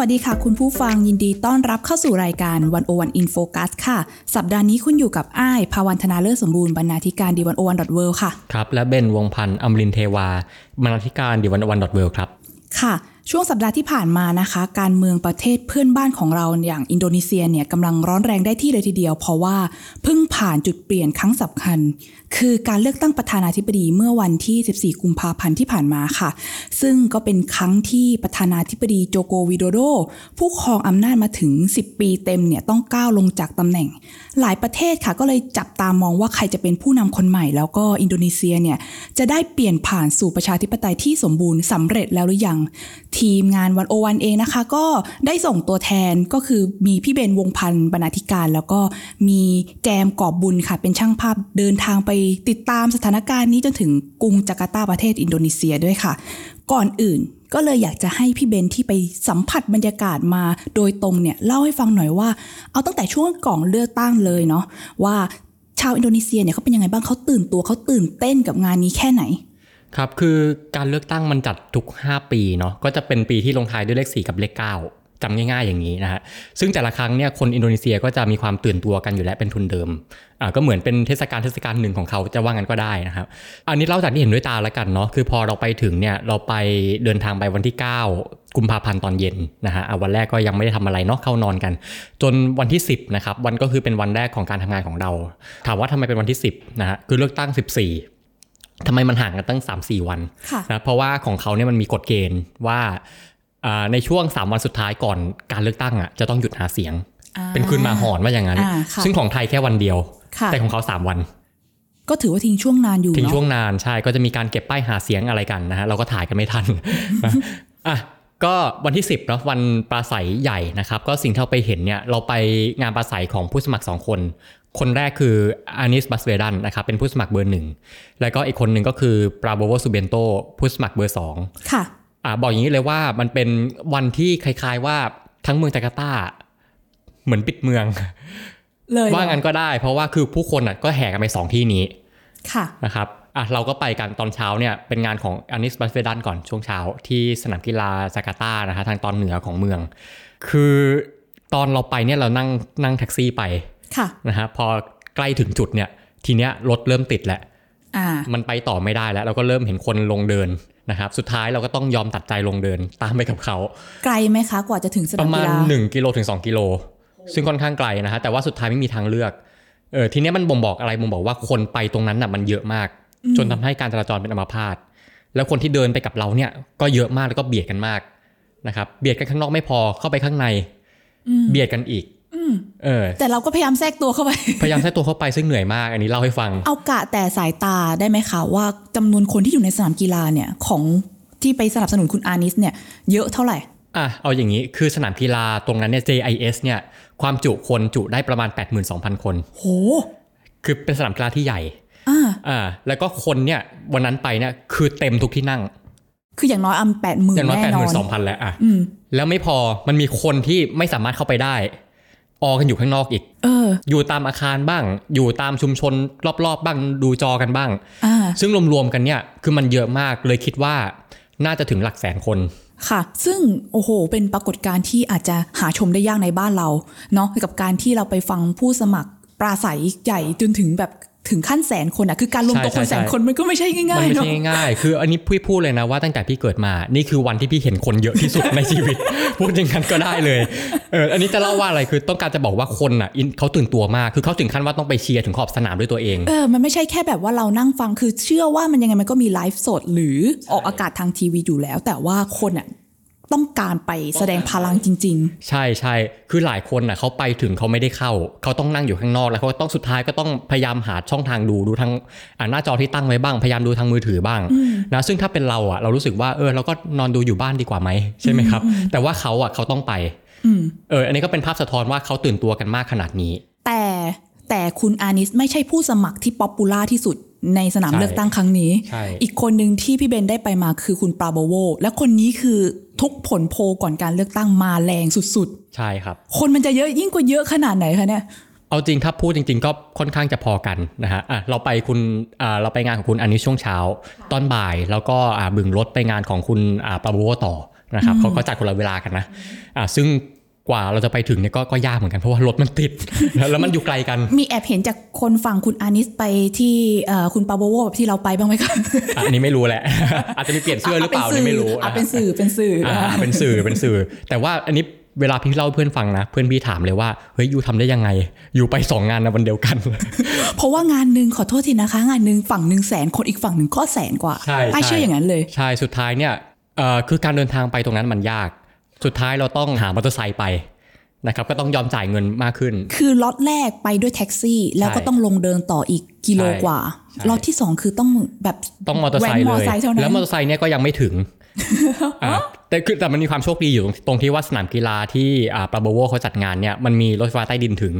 วัสดีค่ะ คุณผู้ฟังยินดีต้อนรับเข้าสู่รายการ One-O-One In Focus ค่ะ สัปดาห์นี้คุณอยู่กับอ้ายภาวรรณ ธนาเลิศสมบูรณ์บรรณาธิการ The One-O-One dot world ค่ะ ครับ และเบนวงศ์พันธ์อมรินทร์เทวาบรรณาธิการ The One-O-One dot world ครับ ค่ะ ช่วงสัปดาห์ที่ผ่านมานะคะ การเมืองประเทศเพื่อนบ้านของเราอย่างอินโดนีเซียเนี่ยกำลังร้อนแรงได้ที่เลยทีเดียว เพราะว่าเพิ่งผ่านจุดเปลี่ยนครั้งสำคัญ คือการเลือกตั้งประธานาธิบดีเมื่อวันที่ 14 กุมภาพันธ์ที่ผ่านมาค่ะ ซึ่งก็เป็นครั้งที่ประธานาธิบดีโจโกวิโดโด ผู้ครองอำนาจมาถึง 10 ปีเต็มเนี่ยต้องก้าวลงจากตำแหน่ง หลายประเทศค่ะก็เลยจับตามองว่าใครจะเป็นผู้นำคนใหม่ แล้วก็อินโดนีเซียเนี่ยจะได้เปลี่ยนผ่านสู่ประชาธิปไตยที่สมบูรณ์สำเร็จแล้วหรือยัง ทีมงานวันโอวันเองนะคะ ก็ได้ส่งตัวแทนก็คือมีพี่เบนวงพันธ์บรรณาธิการ แล้วก็มีแจมกอบบุญค่ะ เป็นช่างภาพเดินทางไปติดตามสถานการณ์นี้จนถึงกรุงจาการ์ตาประเทศอินโดนีเซียด้วยค่ะ ก่อนอื่นก็เลยอยากจะให้พี่เบนที่ไปสัมผัสบรรยากาศมาโดยตรงเนี่ยเล่าให้ฟังหน่อยว่า เอาตั้งแต่ช่วงก่อนเลือกตั้งเลยเนาะว่าชาวอินโดนีเซียเนี่ยเขาเป็นยังไงบ้างเขาตื่นตัวเขาตื่นเต้นกับงานนี้แค่ไหนครับคือการเลือกตั้งมันจัดทุก 5 ปีเนาะก็จะเป็นปีที่ลงท้ายด้วยเลข 4 กับเลข 9 จำง่ายๆอย่างนี้นะฮะซึ่งแต่ละครั้งเนี่ยคนอินโดนีเซียก็จะมีความตื่นตัวกันอยู่แล้วเป็นทุนเดิมอ่าก็เหมือนเป็นเทศกาลเทศกาลหนึ่งของเขาจะว่างั้นก็ได้นะครับ อันนี้เล่าจากที่เห็นด้วยตาแล้วกันเนาะคือพอเราไปถึงเนี่ยเราไปเดินทางไปวันที่ 9 กุมภาพันธ์ตอนเย็นนะฮะวันแรกก็ยังไม่ได้ทำอะไรเนาะเข้านอนกัน จนวันที่ 10นะครับวันก็คือเป็นวันแรกของการทำงานของเรา ถามว่าทำไมเป็นวันที่ 10นะฮะคือเลือกตั้ง 14ทำไมมันห่างกันตั้ง 3-4 วันค่ะนะเพราะว่าของเขาเนี่ยมันมีกฎเกณฑ์ว่า ในช่วง 3 วันสุดท้ายก่อนการเลือกตั้งอะจะต้องหยุดหาเสียงอ่าเป็นคืนหมาหอนว่าอย่างนั้นอ่าค่ะซึ่งของไทยแค่วันเดียวค่ะแต่ของเขา 3 วัน ก็ถือว่าทิ้งช่วงนานอยู่ทิ้งเนาะช่วงนานใช่ก็จะมีการเก็บป้ายหาเสียงอะไรกันนะฮะเราก็ถ่ายกันไม่ทันนะอะก็วันที่ 10เนาะวันปราศัยใหญ่นะครับ ก็สิ่งที่เราไปเห็นเนี่ยเราไปงานปราศัยของผู้สมัคร 2 คน คนแรกคืออานีสบาสเวดันนะครับเป็นผู้สมัครเบอร์หนึ่งแล้วก็อีกคนหนึ่งก็คือปราโบโวซูเบียนโตผู้สมัครเบอร์สองค่ะ อ่าบอกอย่างนี้เลยว่ามันเป็นวันที่คล้ายๆว่าทั้งเมืองจาการ์ตาเหมือนปิดเมือง เลยเหรอว่างั้นก็ได้ เพราะว่าคือผู้คนอะก็แห่กันไปสองที่นี้ ค่ะนะครับอะเราก็ไปกันตอนเช้าเนี่ยเป็นงานของอานีสบาสเวดันก่อนช่วงเช้า ที่สนามกีฬาจาการ์ตานะคะทางตอนเหนือของเมือง คือตอนเราไปเนี่ยเรานั่งนั่งแท็กซี่ไปค่ะนะฮะพอใกล้ถึงจุดเนี่ย ทีเนี้ยรถเริ่มติดแหละอ่ามันไปต่อไม่ได้แล้ว เราก็เริ่มเห็นคนลงเดิน นะครับสุดท้ายเราก็ต้องยอมตัดใจลงเดินตามไปกับเขา ไกลไหมคะกว่าจะถึงสปนามระมากีณฬา1กิโลถึง 2 กิโล ซึ่งค่อนข้างไกลนะฮะแต่ว่าสุดท้ายไม่มีทางเลือกเออทีเนี้ยมันบ่งบอกอะไรบ่งบอกว่าคนไปตรงนั้นน่ะมันเยอะมาก จนทำให้การจราจรเป็นอัมพาตแล้วคนที่เดินไปกับเราเนี่ยก็เยอะมากแล้วก็เบียดกันมากนะครับเบียดกันข้างนอกไม่พอเข้าไปข้างในอืมเบียดกันอีกอืม เออ แต่เราก็พยายามแทรกตัวเข้าไป พยายามแทรกตัวเข้าไปซึ่งเหนื่อยมาก อันนี้เล่าให้ฟัง เอากะแต่สายตาได้ไหมคะว่าจำนวนคนที่อยู่ในสนามกีฬาเนี่ยของที่ไปสนับสนุนคุณอานิสเนี่ยเยอะเท่าไหร่อะเอาอย่างนี้คือสนามกีฬาตรงนั้นเนี่ย JIS เนี่ยความจุคนจุได้ประมาณ 82,000 คน โห คือเป็นสนามกีฬาที่ใหญ่อ่าอ่าแล้วก็คนเนี่ยวันนั้นไปเนี่ยคือเต็มทุกที่นั่ง คืออย่างน้อยอำแปดหมื่นอย่างน้อยแน่แปดนหอมื่นนสองพันแล้วอะอืมแล้วไม่พอมันมีคนที่ไม่สามารถเข้าไปได้ ออกันอยู่ข้างนอกอีกเออ อยู่ตามอาคารบ้าง อยู่ตามชุมชนรอบๆบ้างดูจอกันบ้างอ่าซึ่งรวมๆกันเนี่ยคือมันเยอะมากเลยคิดว่าน่าจะถึงหลักแสนคนค่ะ ซึ่งโอ้โห เป็นปรากฏการณ์ที่อาจจะหาชมได้ยากในบ้านเราเนาะกับการที่เราไปฟังผู้สมัครปราศัยใหญ่จนถึงแบบ ถึงขั้นแสนคนอะคือการรวมตัวใช่คนใช่แสนคนมันก็ไม่ใช่มัง่ายไม่ๆเนาะใช่ง่ายๆคืออันนี้พี่พูดเลยนะว่าตั้งแต่พี่เกิดมา นี่คือวันที่พี่เห็นคนเยอะที่สุดในชีวิต พูดอย่างนั้นก็ได้เลยเอออันนี้จะเล่าว่าอะไรคือต้องการจะบอกว่าคนอะอินเขาตื่นตัวมากคือเขาถึงขั้นว่าต้องไปเชียร์ถึงขอบสนามด้วยตัวเองเออมันไม่ใช่แค่แบบว่าเรานั่งฟังคือเชื่อว่ามันยังไงมันก็มีไลฟ์สดหรือออกอากาศทางทีวีอยู่แล้ว แต่ว่าคนอะ ต้องการไปแสดงพลังจริงใช่ใช่คือหลายคนน่ะเขาไปถึงเขาไม่ได้เข้า เขาต้องนั่งอยู่ข้างนอกแล้วเขาต้องสุดท้ายก็ต้องพยายามหาช่องทางดูดูทางอ่าหน้าจอที่ตั้งไว้บ้างพยายามดูทางมือถือบ้างนะซึ่งถ้าเป็นเราอะเรารู้สึกว่าเออเราก็นอนดูอยู่บ้านดีกว่าไหมใช่ไหมครับ แต่ว่าเขาอะเขาต้องไปๆอืมเอออันนี้ก็เป็นภาพสะท้อนว่าเขาตื่นตัวกันมากขนาดนี้ แต่แต่คุณอานิสไม่ใช่ผู้สมัครที่ป๊อปปูล่าที่สุด ในสนามใช่เลือกตั้งครั้งนี้ใช่อีกคนหนึ่งที่พี่เบนได้ไปมาคือคุณปราโบโว และคนนี้คือทุกผลโพลก่อนการเลือกตั้งมาแรงสุดใช่ครับๆคนมันจะเยอะยิ่งกว่าเยอะขนาดไหนคะเนี่ย เอาจริงถ้าพูดจริง ๆ ก็ค่อนข้างจะพอกันนะฮะอะเราไปคุณอ่าเราไปงานของคุณอันนี้ช่วงเช้า ตอนบ่ายแล้วก็อ่าบึงรถไปงานของคุณอ่าปาโบโวต่อนะครับเขาก็จัดคนละเวลากันนะอ่าซึ่ง กว่าเราจะไปถึงเนี่ยก็ก็ยากเหมือนกันเพราะว่ารถมันติด แล้วมันอยู่ไกลกัน มีแอบเห็นจากคนฝั่งคุณอานิสไปที่เอ่อคุณปราโบโวแบบที่เราไปบ้างไหมคะอะอันนี้ไม่รู้แหละ อาจจะมีเปลี่ยนเสื้อหรือเปล่าอันนี่ไม่รู้อะนะเป็นสื่อเป็นสื่ออ่าอะเป็นสื่อเป็นสื่อ แต่ว่าอันนี้เวลาพี่เล่าให้เพื่อนฟังนะ เพื่อนพี่ถามเลยว่าเฮ้ยยูทำได้ยังไงยูไปสองงานในวันเดียวกัน เพราะว่างานหนึ่งขอโทษทีนะคะ งานหนึ่งฝั่งหนึ่งแสนคนอีกฝั่งหนึ่งก็แสนกว่าใช่ไอใช่เชื่ออย่างนั้นเลย ใช่สุดท้ายเนี่ยเอ่อคือการเดินทางไปตรงนั้นมันยาก สุดท้ายเราต้องหามอเตอร์ไซค์ไปนะครับก็ต้องยอมจ่ายเงินมากขึ้น คือล็อตแรกไปด้วยแท็กซี่ แล้วก็ใช่ต้องลงเดินต่ออีกกิโลใช่กว่าใช่ล็อตที่สองคือต้องแบบต้องมอเตอร์ไซค์แว้นเลมอยไซค์เท่านั้นแล้วมอเตอร์ไซค์เนี่ยก็ยังไม่ถึงอะแต่คือแต่มันมีความโชคดีอยู่ตรงตรงที่ว่าสนามกีฬาที่อ่าปาโบโวเขาจัดงานเนี่ยมันมีรถไฟฟ้าใต้ดินถึง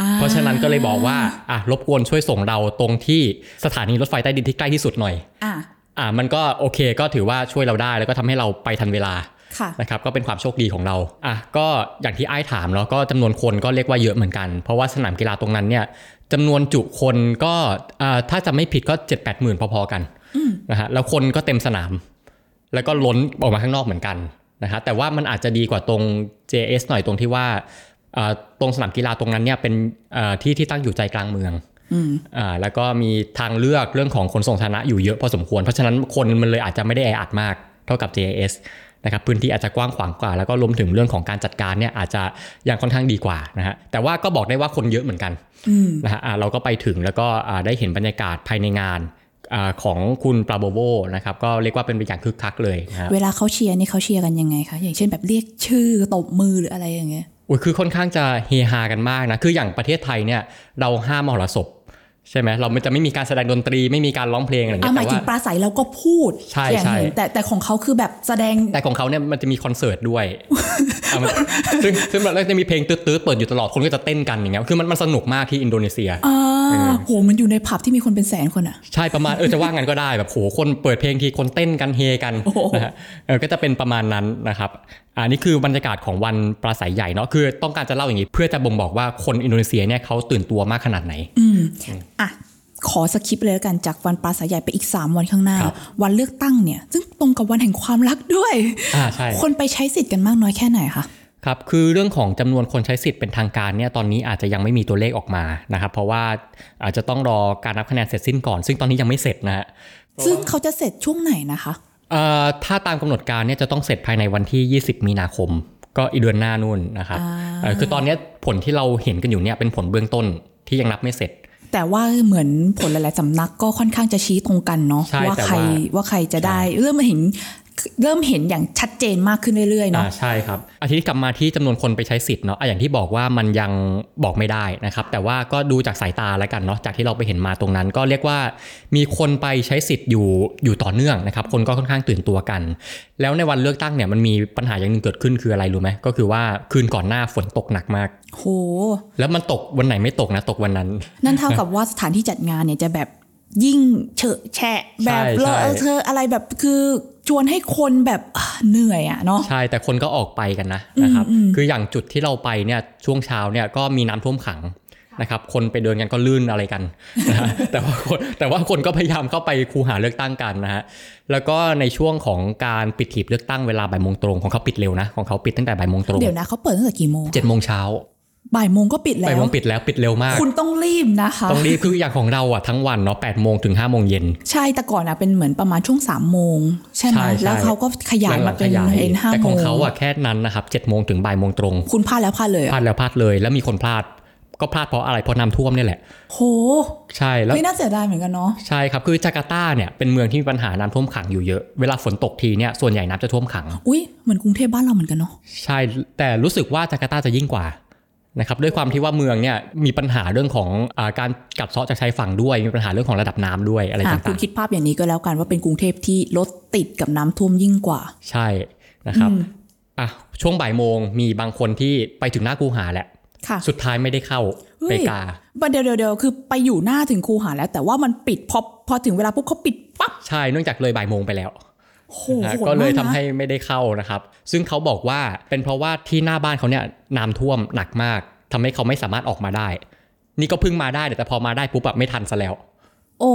อ่เพราะฉะนั้นก็เลยบอกว่าอะรบกวนช่วยส่งเราตรงที่สถานีรถไฟใต้ดินที่ใกล้ที่สุดหน่อยอะอะมันก็โอเคก็ถือว่าช่วยเราได้แล้วก็ทำให้เราไปทันเวลาค่ะ นะครับก็เป็นความโชคดีของเราอะก็อย่างที่ไอ้ายถามเนาะก็จำนวนคนก็เรียกว่าเยอะเหมือนกัน เพราะว่าสนามกีฬาตรงนั้นเนี่ยจำนวนจุคนก็อ่าถ้าจะไม่ผิดก็7 8หมื่นพอๆกันนะฮะแล้วคนก็เต็มสนาม แล้วก็ล้นออกมาข้างนอกเหมือนกันนะฮะแต่ว่ามันอาจจะดีกว่าตรง JS หน่อยตรงที่ว่าอ่าตรงสนามกีฬาตรงนั้นเนี่ยเป็นอ่าที่ที่ตั้งอยู่ใจกลางเมืองอืมอ่าแล้วก็มีทางเลือกเรื่องของขนส่งสาธารณะอยู่เยอะพอสมควร เพราะฉะนั้นคนมันเลยอาจจะไม่ได้แออัดมากเท่ากับ JS นะครับพื้นที่อาจจะกว้างขวางกว่า แล้วก็รวมถึงเรื่องของการจัดการเนี่ยอาจจะยังค่อนข้างดีกว่านะฮะแต่ว่าก็บอกได้ว่าคนเยอะเหมือนกันอืมนะฮะอ่าเราก็ไปถึงแล้วก็อ่าได้เห็นบรรยากาศภายในงานอาของคุณปราโบโวนะครับก็เรียกว่าเป็นไปอย่างคึกคักเลยนะฮะเวลาเขาเชียร์นี่เขาเชียร์กันยังไงคะอย่างเช่นแบบเรียกชื่อตบมือหรืออะไรอย่างเงี้ยอุ้ยคือค่อนข้างจะเฮฮากันมากนะคืออย่างประเทศไทยเนี่ยเราห้ามมหรสพ ใช่ไหมเราจะไม่มีการแสดงดนตรีไม่มีการร้องเพลงอะไรอย่างอะเงี้ยหมายแต่ถึว่างปราศัยเราก็พูดใช่อย่างใช่เห็นแต่แต่ของเขาคือแบบแสดงแต่ของเขาเนี่ยมันจะมีคอนเสิร์ตด้วยอะมันซึ่งซึ่งมันจะมีเพลงตื๊ดๆเปิดอยู่ตลอดคนก็จะเต้นกันอย่างเงี้ยคือมันมันสนุกมากที่อินโดนีเซียอ่าโหมันอยู่ในผับที่มีคนเป็นแสนคนอะใช่ประมาณเออจะว่างันก็ได้แบบโหคนเปิดเพลงทีคนเต้นกันเฮกันโอ้โหนะฮะเออก็จะเป็นประมาณนั้นนะครับ อันนี้คือบรรยากาศของวันปราศัยใหญ่เนาะคือต้องการจะเล่าอย่างนี้ เพื่อจะบ่งบอกว่าคนอินโดนีเซียเนี่ยเขาตื่นตัวมากขนาดไหน อืมอะขอ skip เลยแล้วกันจากวันปราศัยใหญ่ไปอีก 3 วันข้างหน้าครับวันเลือกตั้งเนี่ย ซึ่งตรงกับวันแห่งความรักด้วยอ่าใช่คนไปใช้สิทธิ์กันมากน้อยแค่ไหนคะครับคือเรื่องของจำนวนคนใช้สิทธิ์เป็นทางการเนี่ยตอนนี้อาจจะยังไม่มีตัวเลขออกมานะครับ เพราะว่าอาจจะต้องรอการนับคะแนนเสร็จสิ้นก่อน ซึ่งตอนนี้ยังไม่เสร็จนะฮะซึ่งเขาจะเสร็จช่วงไหนนะคะเอ่อ ถ้าตามกำหนดการเนี่ยจะต้องเสร็จภายในวันที่ 20 มีนาคม ก็อีเดือนหน้านู่นนะครับอ่าเอ่อคือตอนเนี้ยผลที่เราเห็นกันอยู่เนี่ยเป็นผลเบื้องต้นที่ยังนับไม่เสร็จ แต่ว่าเหมือนผลหลายๆสำนักก็ค่อนข้างจะชี้ตรงกันเนาะใช่ว่าแต่ใครว่าว่าใครจะได้ เริ่มเห็น เริ่มเห็นอย่างชัดเจนมากขึ้นเรื่อยๆอ่าเนาะใช่ครับอาทิตย์กลับมาที่จำนวนคนไปใช้สิทธิ์เนาะอะอย่างที่บอกว่ามันยังบอกไม่ได้นะครับ แต่ว่าก็ดูจากสายตาแล้วกันเนาะจากที่เราไปเห็นมาตรงนั้น ก็เรียกว่ามีคนไปใช้สิทธิ์อยู่อยู่ต่อเนื่องนะครับ คนก็ค่อนข้างตื่นตัวกัน แล้วในวันเลือกตั้งเนี่ยมันมีปัญหาอย่างหนึ่งเกิดขึ้นคืออะไรรู้ไหมก็คือว่าคืนก่อนหน้าฝนตกหนักมากโหแล้วมันตกวันไหนไม่ตกนะตกวันนั้น นั่นเท่ากับว่าสถานที่จัดงานเนี่ยจะแบบ ยิ่งเฉอะแฉะแบบใช่เลอะใช่เธอะอะไรแบบคือชวนให้คนแบบอะเหนื่อยอะเนาะใช่แต่คนก็ออกไปกันนะนะครับอืมอืมคืออย่างจุดที่เราไปเนี่ยช่วงเช้าเนี่ยก็มีน้ำท่วมขังนะครับคนไปเดินกันก็ลื่นอะไรกันนะฮะแต่ว่าคนแต่ว่าคนก็พยายามเข้าไปคูหาเลือกตั้งกันนะฮะแล้วก็ในช่วงของการปิดหีบเลือกตั้งเวลาบ่ายโมงตรงของเขาปิดเร็วนะของเขาปิดตั้งแต่บ่ายโมงตรงเดี๋ยวนะเขาเปิดตั้งแต่กี่โมงเจ็ดโมงเช้า บ่ายโมงก็ปิดแล้บ่ายวโมงปิดแล้วปิดเร็วมาก คุณต้องรีบนะคะ ต้องรีบคืออย่างของเราอะทั้งวันเนาะแปดโมงถึงห้าโมงเย็น ใช่แต่ก่อนอะเป็นเหมือนประมาณช่วงสามโมงใช่ไหมใช่ใช่แล้วเขาก็ขยายหลัมางเป็นๆขยายเอ็นห้าแต่โมของงเขาอะแค่นั้นนะครับเจ็ดโมงถึงบ่ายโมงตรง คุณพลาดแล้วพลาดเลยพอะลาดแล้วพลาดเลยแล้วมีคนพลาดก็พลาดเพราะอะไรเพราะน้ำท่วมนี่แหละ โห ใช่แล้วไม่น่าเสียดายเหมือนกันเนาะ ใช่ครับ คือจาการ์ตาเนี่ยเป็นเมืองที่มีปัญหาน้ำท่วมขังอยู่เยอะ เวลาฝนตกทีเนี่ยส่วนใหญ่น้ำจะท่วมขัง อุ้ยเหมือนกรุงเทพบ้านเราเหมือนกันเนาะ ใช่ แต่รู้สึกว่าจาการ์ตาจะยิ่งกว่า นะครับด้วยความที่ว่าเมืองเนี่ยมีปัญหาเรื่องของอาการกัดเซาะจากชายฝั่งด้วย มีปัญหาเรื่องของระดับน้ำด้วยอะไรอะต่างคุณคิดภาพอย่างนี้ก็แล้วกันว่าเป็นกรุงเทพที่รถติดกับน้ำท่วมยิ่งกว่าๆใช่นะครับอะช่วงบ่ายโมงมีบางคนที่ไปถึงหน้าคูหาแหละค่ะสุดท้ายไม่ได้เข้าเฮ้ไปยกาประเดี๋ยวเดี๋ยวเดี๋ยวคือไปอยู่หน้าถึงคูหาแล้ว แต่ว่ามันปิดพอพอถึงเวลาปุ๊บเขาปิดปั๊บใช่เนื่องจากเลยบ่ายโมงไปแล้วโหนะโหด ก็เลยมากทำนะให้ไม่ได้เข้านะครับ ซึ่งเขาบอกว่าเป็นเพราะว่าที่หน้าบ้านเขาเนี่ยน้ำท่วมหนักมากทำให้เขาไม่สามารถออกมาได้ นี่ก็เพิ่งมาได้แต่พอมาได้ปุ๊บแบบไม่ทันซะแล้ว โอ้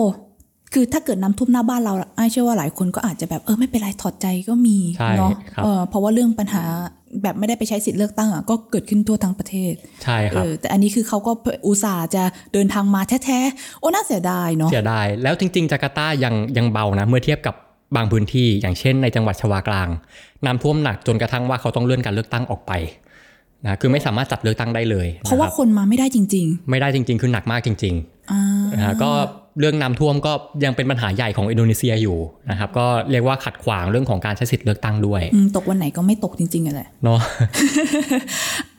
คือถ้าเกิดน้ำท่วมหน้าบ้านเราไอ้ายเชื่อว่าหลายคนก็อาจจะแบบเออไม่เป็นไรถอดใจก็มีใช่เนาะครับเออเพราะว่าเรื่องปัญหาแบบไม่ได้ไปใช้สิทธิ์เลือกตั้งอะก็เกิดขึ้นทั่วทั้งประเทศ ใช่คเอรับอแต่อันนี้คือเขาก็อุตส่าห์จะเดินทางมาแท้ๆ โอ้น่าเสียดายเนาะเสียดาย แล้วจริง ๆ จาการ์ตายังยังเบานะ เมื่อเทียบกับ บางพื้นที่อย่างเช่นในจังหวัดชวากลาง น้ำท่วมหนักจนกระทั่งว่าเขาต้องเลื่อนการเลือกตั้งออกไปนะคือไม่สามารถจัดเลือกตั้งได้เลยเพราะว่าคบคนมาไม่ได้จริงไม่ได้จริง ๆ คือหนักมากจริงๆอ่าๆนะฮะก็เรื่องน้ำท่วมก็ยังเป็นปัญหาใหญ่ของอินโดนีเซียอยู่นะครับก็เรียกว่าขัดขวางเรื่องของการใช้สิทธิ์เลือกตั้งด้วยอืมตกวันไหนก็ไม่ตกจริงๆอะแหละเนาะ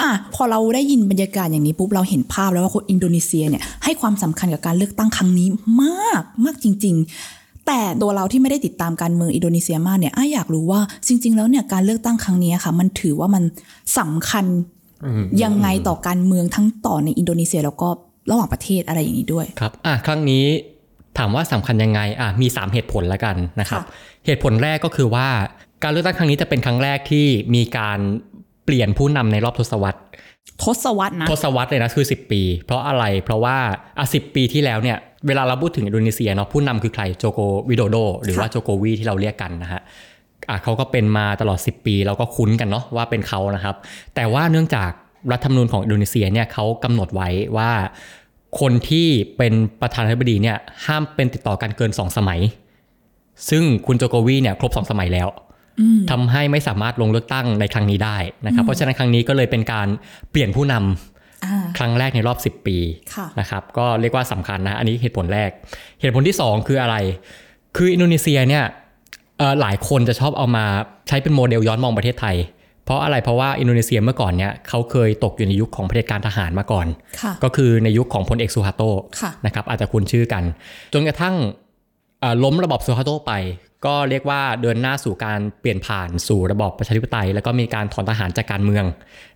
อะพอเราได้ยินบรรยากาศอย่างนี้ปุ๊บเราเห็นภาพแล้วว่าคนอินโดนีเซียเนี่ยให้ความสำคัญกับการเลือกตั้งครั้งนี้มากมากจริง ๆ แต่ตัวเราที่ไม่ได้ติดตามการเมืองอินโดนีเซียมากเนี่ยอ้ายอยากรู้ว่าจริง ๆ แล้วเนี่ยการเลือกตั้งครั้งนี้ค่ะ มันถือว่ามันสำคัญยังไงต่อการเมืองทั้งต่อในอินโดนีเซียแล้วก็ระหว่างประเทศอะไรอย่างนี้ด้วยครับอะครั้งนี้ถามว่าสำคัญยังไงอะมี 3 เหตุผลแล้วกันนะครับค่ะเหตุผลแรกก็คือว่า การเลือกตั้งครั้งนี้จะเป็นครั้งแรกที่มีการเปลี่ยนผู้นำในรอบทศวรรษ ทศวรรษนะ ทศวรรษเลยนะคือ 10 ปี เพราะอะไรเพราะว่าอะสิปีที่แล้วเนี่ยเวลาเราพูดถึงอินโดนีเซียเนาะผู้นำคือใครโจโกวิโดโด หรือว่าโจโกวีที่เราเรียกกันนะฮะอะเขาก็เป็นมาตลอด 10 ปีเราก็คุ้นกันเนาะว่าเป็นเขานะครับ แต่ว่าเนื่องจากรัฐธรรมนูญของอินโดนีเซียเนี่ยเขากำหนดไว้ว่า คนที่เป็นประธานาธิบดีเนี่ยห้ามเป็นติดต่อกันเกิน 2 สมัย ซึ่งคุณโจโกวีเนี่ยครบ 2 สมัยแล้ว ทำให้ไม่สามารถลงเลือกตั้งในครั้งนี้ได้นะครับเพราะฉะนั้นครั้งนี้ก็เลยเป็นการเปลี่ยนผู้นำอ่าครั้งแรกในรอบ 10 ปีค่ะนะครับก็เรียกว่าสำคัญนะอันนี้เหตุผลแรก เหตุผลที่ 2 คืออะไร คืออินโดนีเซียเนี่ยเอ่อหลายคนจะชอบเอามาใช้เป็นโมเดลย้อนมองประเทศไทย เพราะอะไรเพราะว่าอินโดนีเซียเมื่อก่อนเนี่ยเขาเคยตกอยู่ในยุคของเผด็จการทหารมาก่อนค่ะก็คือในยุคของพลเอกซูฮาร์โตค่ะนะครับอาจจะคุ้นชื่อกัน จนกระทั่งเอ่อล้มระบอบซูฮาร์โตไป ก็เรียกว่าเดินหน้าสู่การเปลี่ยนผ่านสู่ระบอบประชาธิปไตย แล้วก็มีการถอนทหารจากการเมือง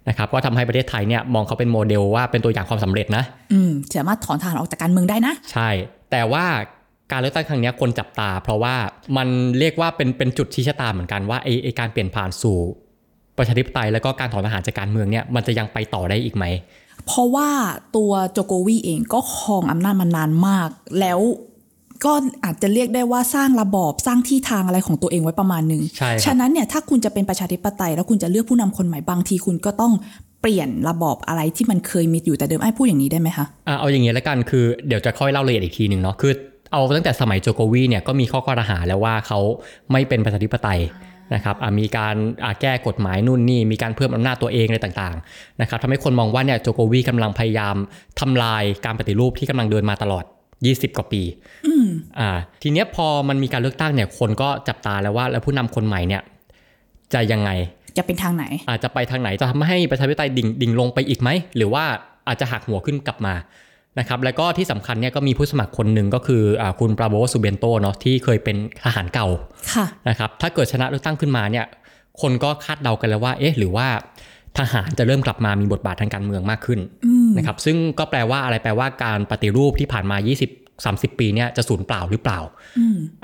นะครับก็ทำให้ประเทศไทยเนี่ยมองเขาเป็นโมเดลว่าเป็นตัวอย่างความสำเร็จนะอืมสามารถถอนทหารออกจากการเมืองได้นะ ใช่ แต่ว่าการเลือกตั้งครั้งเนี้ยคนจับตา เพราะว่ามันเรียกว่าเป็นเป็นจุดชี้ชะตาเหมือนกันว่าไอไอการเปลี่ยนผ่านสู่ประชาธิปไตยแล้วก็การถอนทหารจากการเมืองเนี่ยมันจะยังไปต่อได้อีกไหมเพราะว่าตัวโจโกวีเองก็ครองอำนาจมานานมาก แล้ว ก็อาจจะเรียกได้ว่าสร้างระบอบสร้างที่ทางอะไรของตัวเองไว้ประมาณหนึ่งใช่ครับฉะนั้นเนี่ยถ้าคุณจะเป็นประชาธิปไตย แล้วคุณจะเลือกผู้นำคนใหม่บางทีคุณก็ต้องเปลี่ยนระบอบอะไรที่มันเคยมีอยู่แต่เดิมไอ้พูดอย่างนี้ได้ไหมคะอะเอาอย่างนี้แล้วกันคือเดี๋ยวจะค่อยเล่ารายละเอียดอีกทีหนึ่งเนาะคือเอาตั้งแต่สมัยโจโกวีเนี่ยก็มีข้อกล่าวหาแล้วว่าเขาไม่เป็นประชาธิปไตยนะครับอะมีการอะแก้กฎหมายนู่นนี่ มีการเพิ่มอำนาจตัวเองอะไรต่างๆนะครับทำให้คนมองว่าเนี่ยโจโกวีกำลังพยายามทำลายการปฏิรูปที่กำลังเดินมาตลอด 20กว่าปีอ่า ทีเนี้ยพอมันมีการเลือกตั้งเนี่ย คนก็จับตาแล้วว่า แล้วผู้นำคนใหม่เนี่ย จะยังไง จะเป็นทางไหน อาจจะไปทางไหนจะทำให้ประชาธิปไตยดิ่งดิ่งลงไปอีกไหม หรือว่าอาจจะหักหัวขึ้นกลับมานะครับ แล้วก็ที่สำคัญเนี่ยก็มีผู้สมัครคนหนึ่งก็คืออาคุณปราโบโว ซูเบียนโตเนาะที่เคยเป็นทหารเก่าค่ะนะครับ ถ้าเกิดชนะเลือกตั้งขึ้นมาเนี่ย คนก็คาดเดากันแล้วว่า เอ๊ะ หรือว่าทหารจะเริ่มกลับมามีบทบาททางการเมืองมากขึ้น นะครับซึ่งก็แปลว่าอะไรแปลว่าการปฏิรูปที่ผ่านมา 20 30 ปีเนี่ยจะสูญเปล่าหรือเปล่า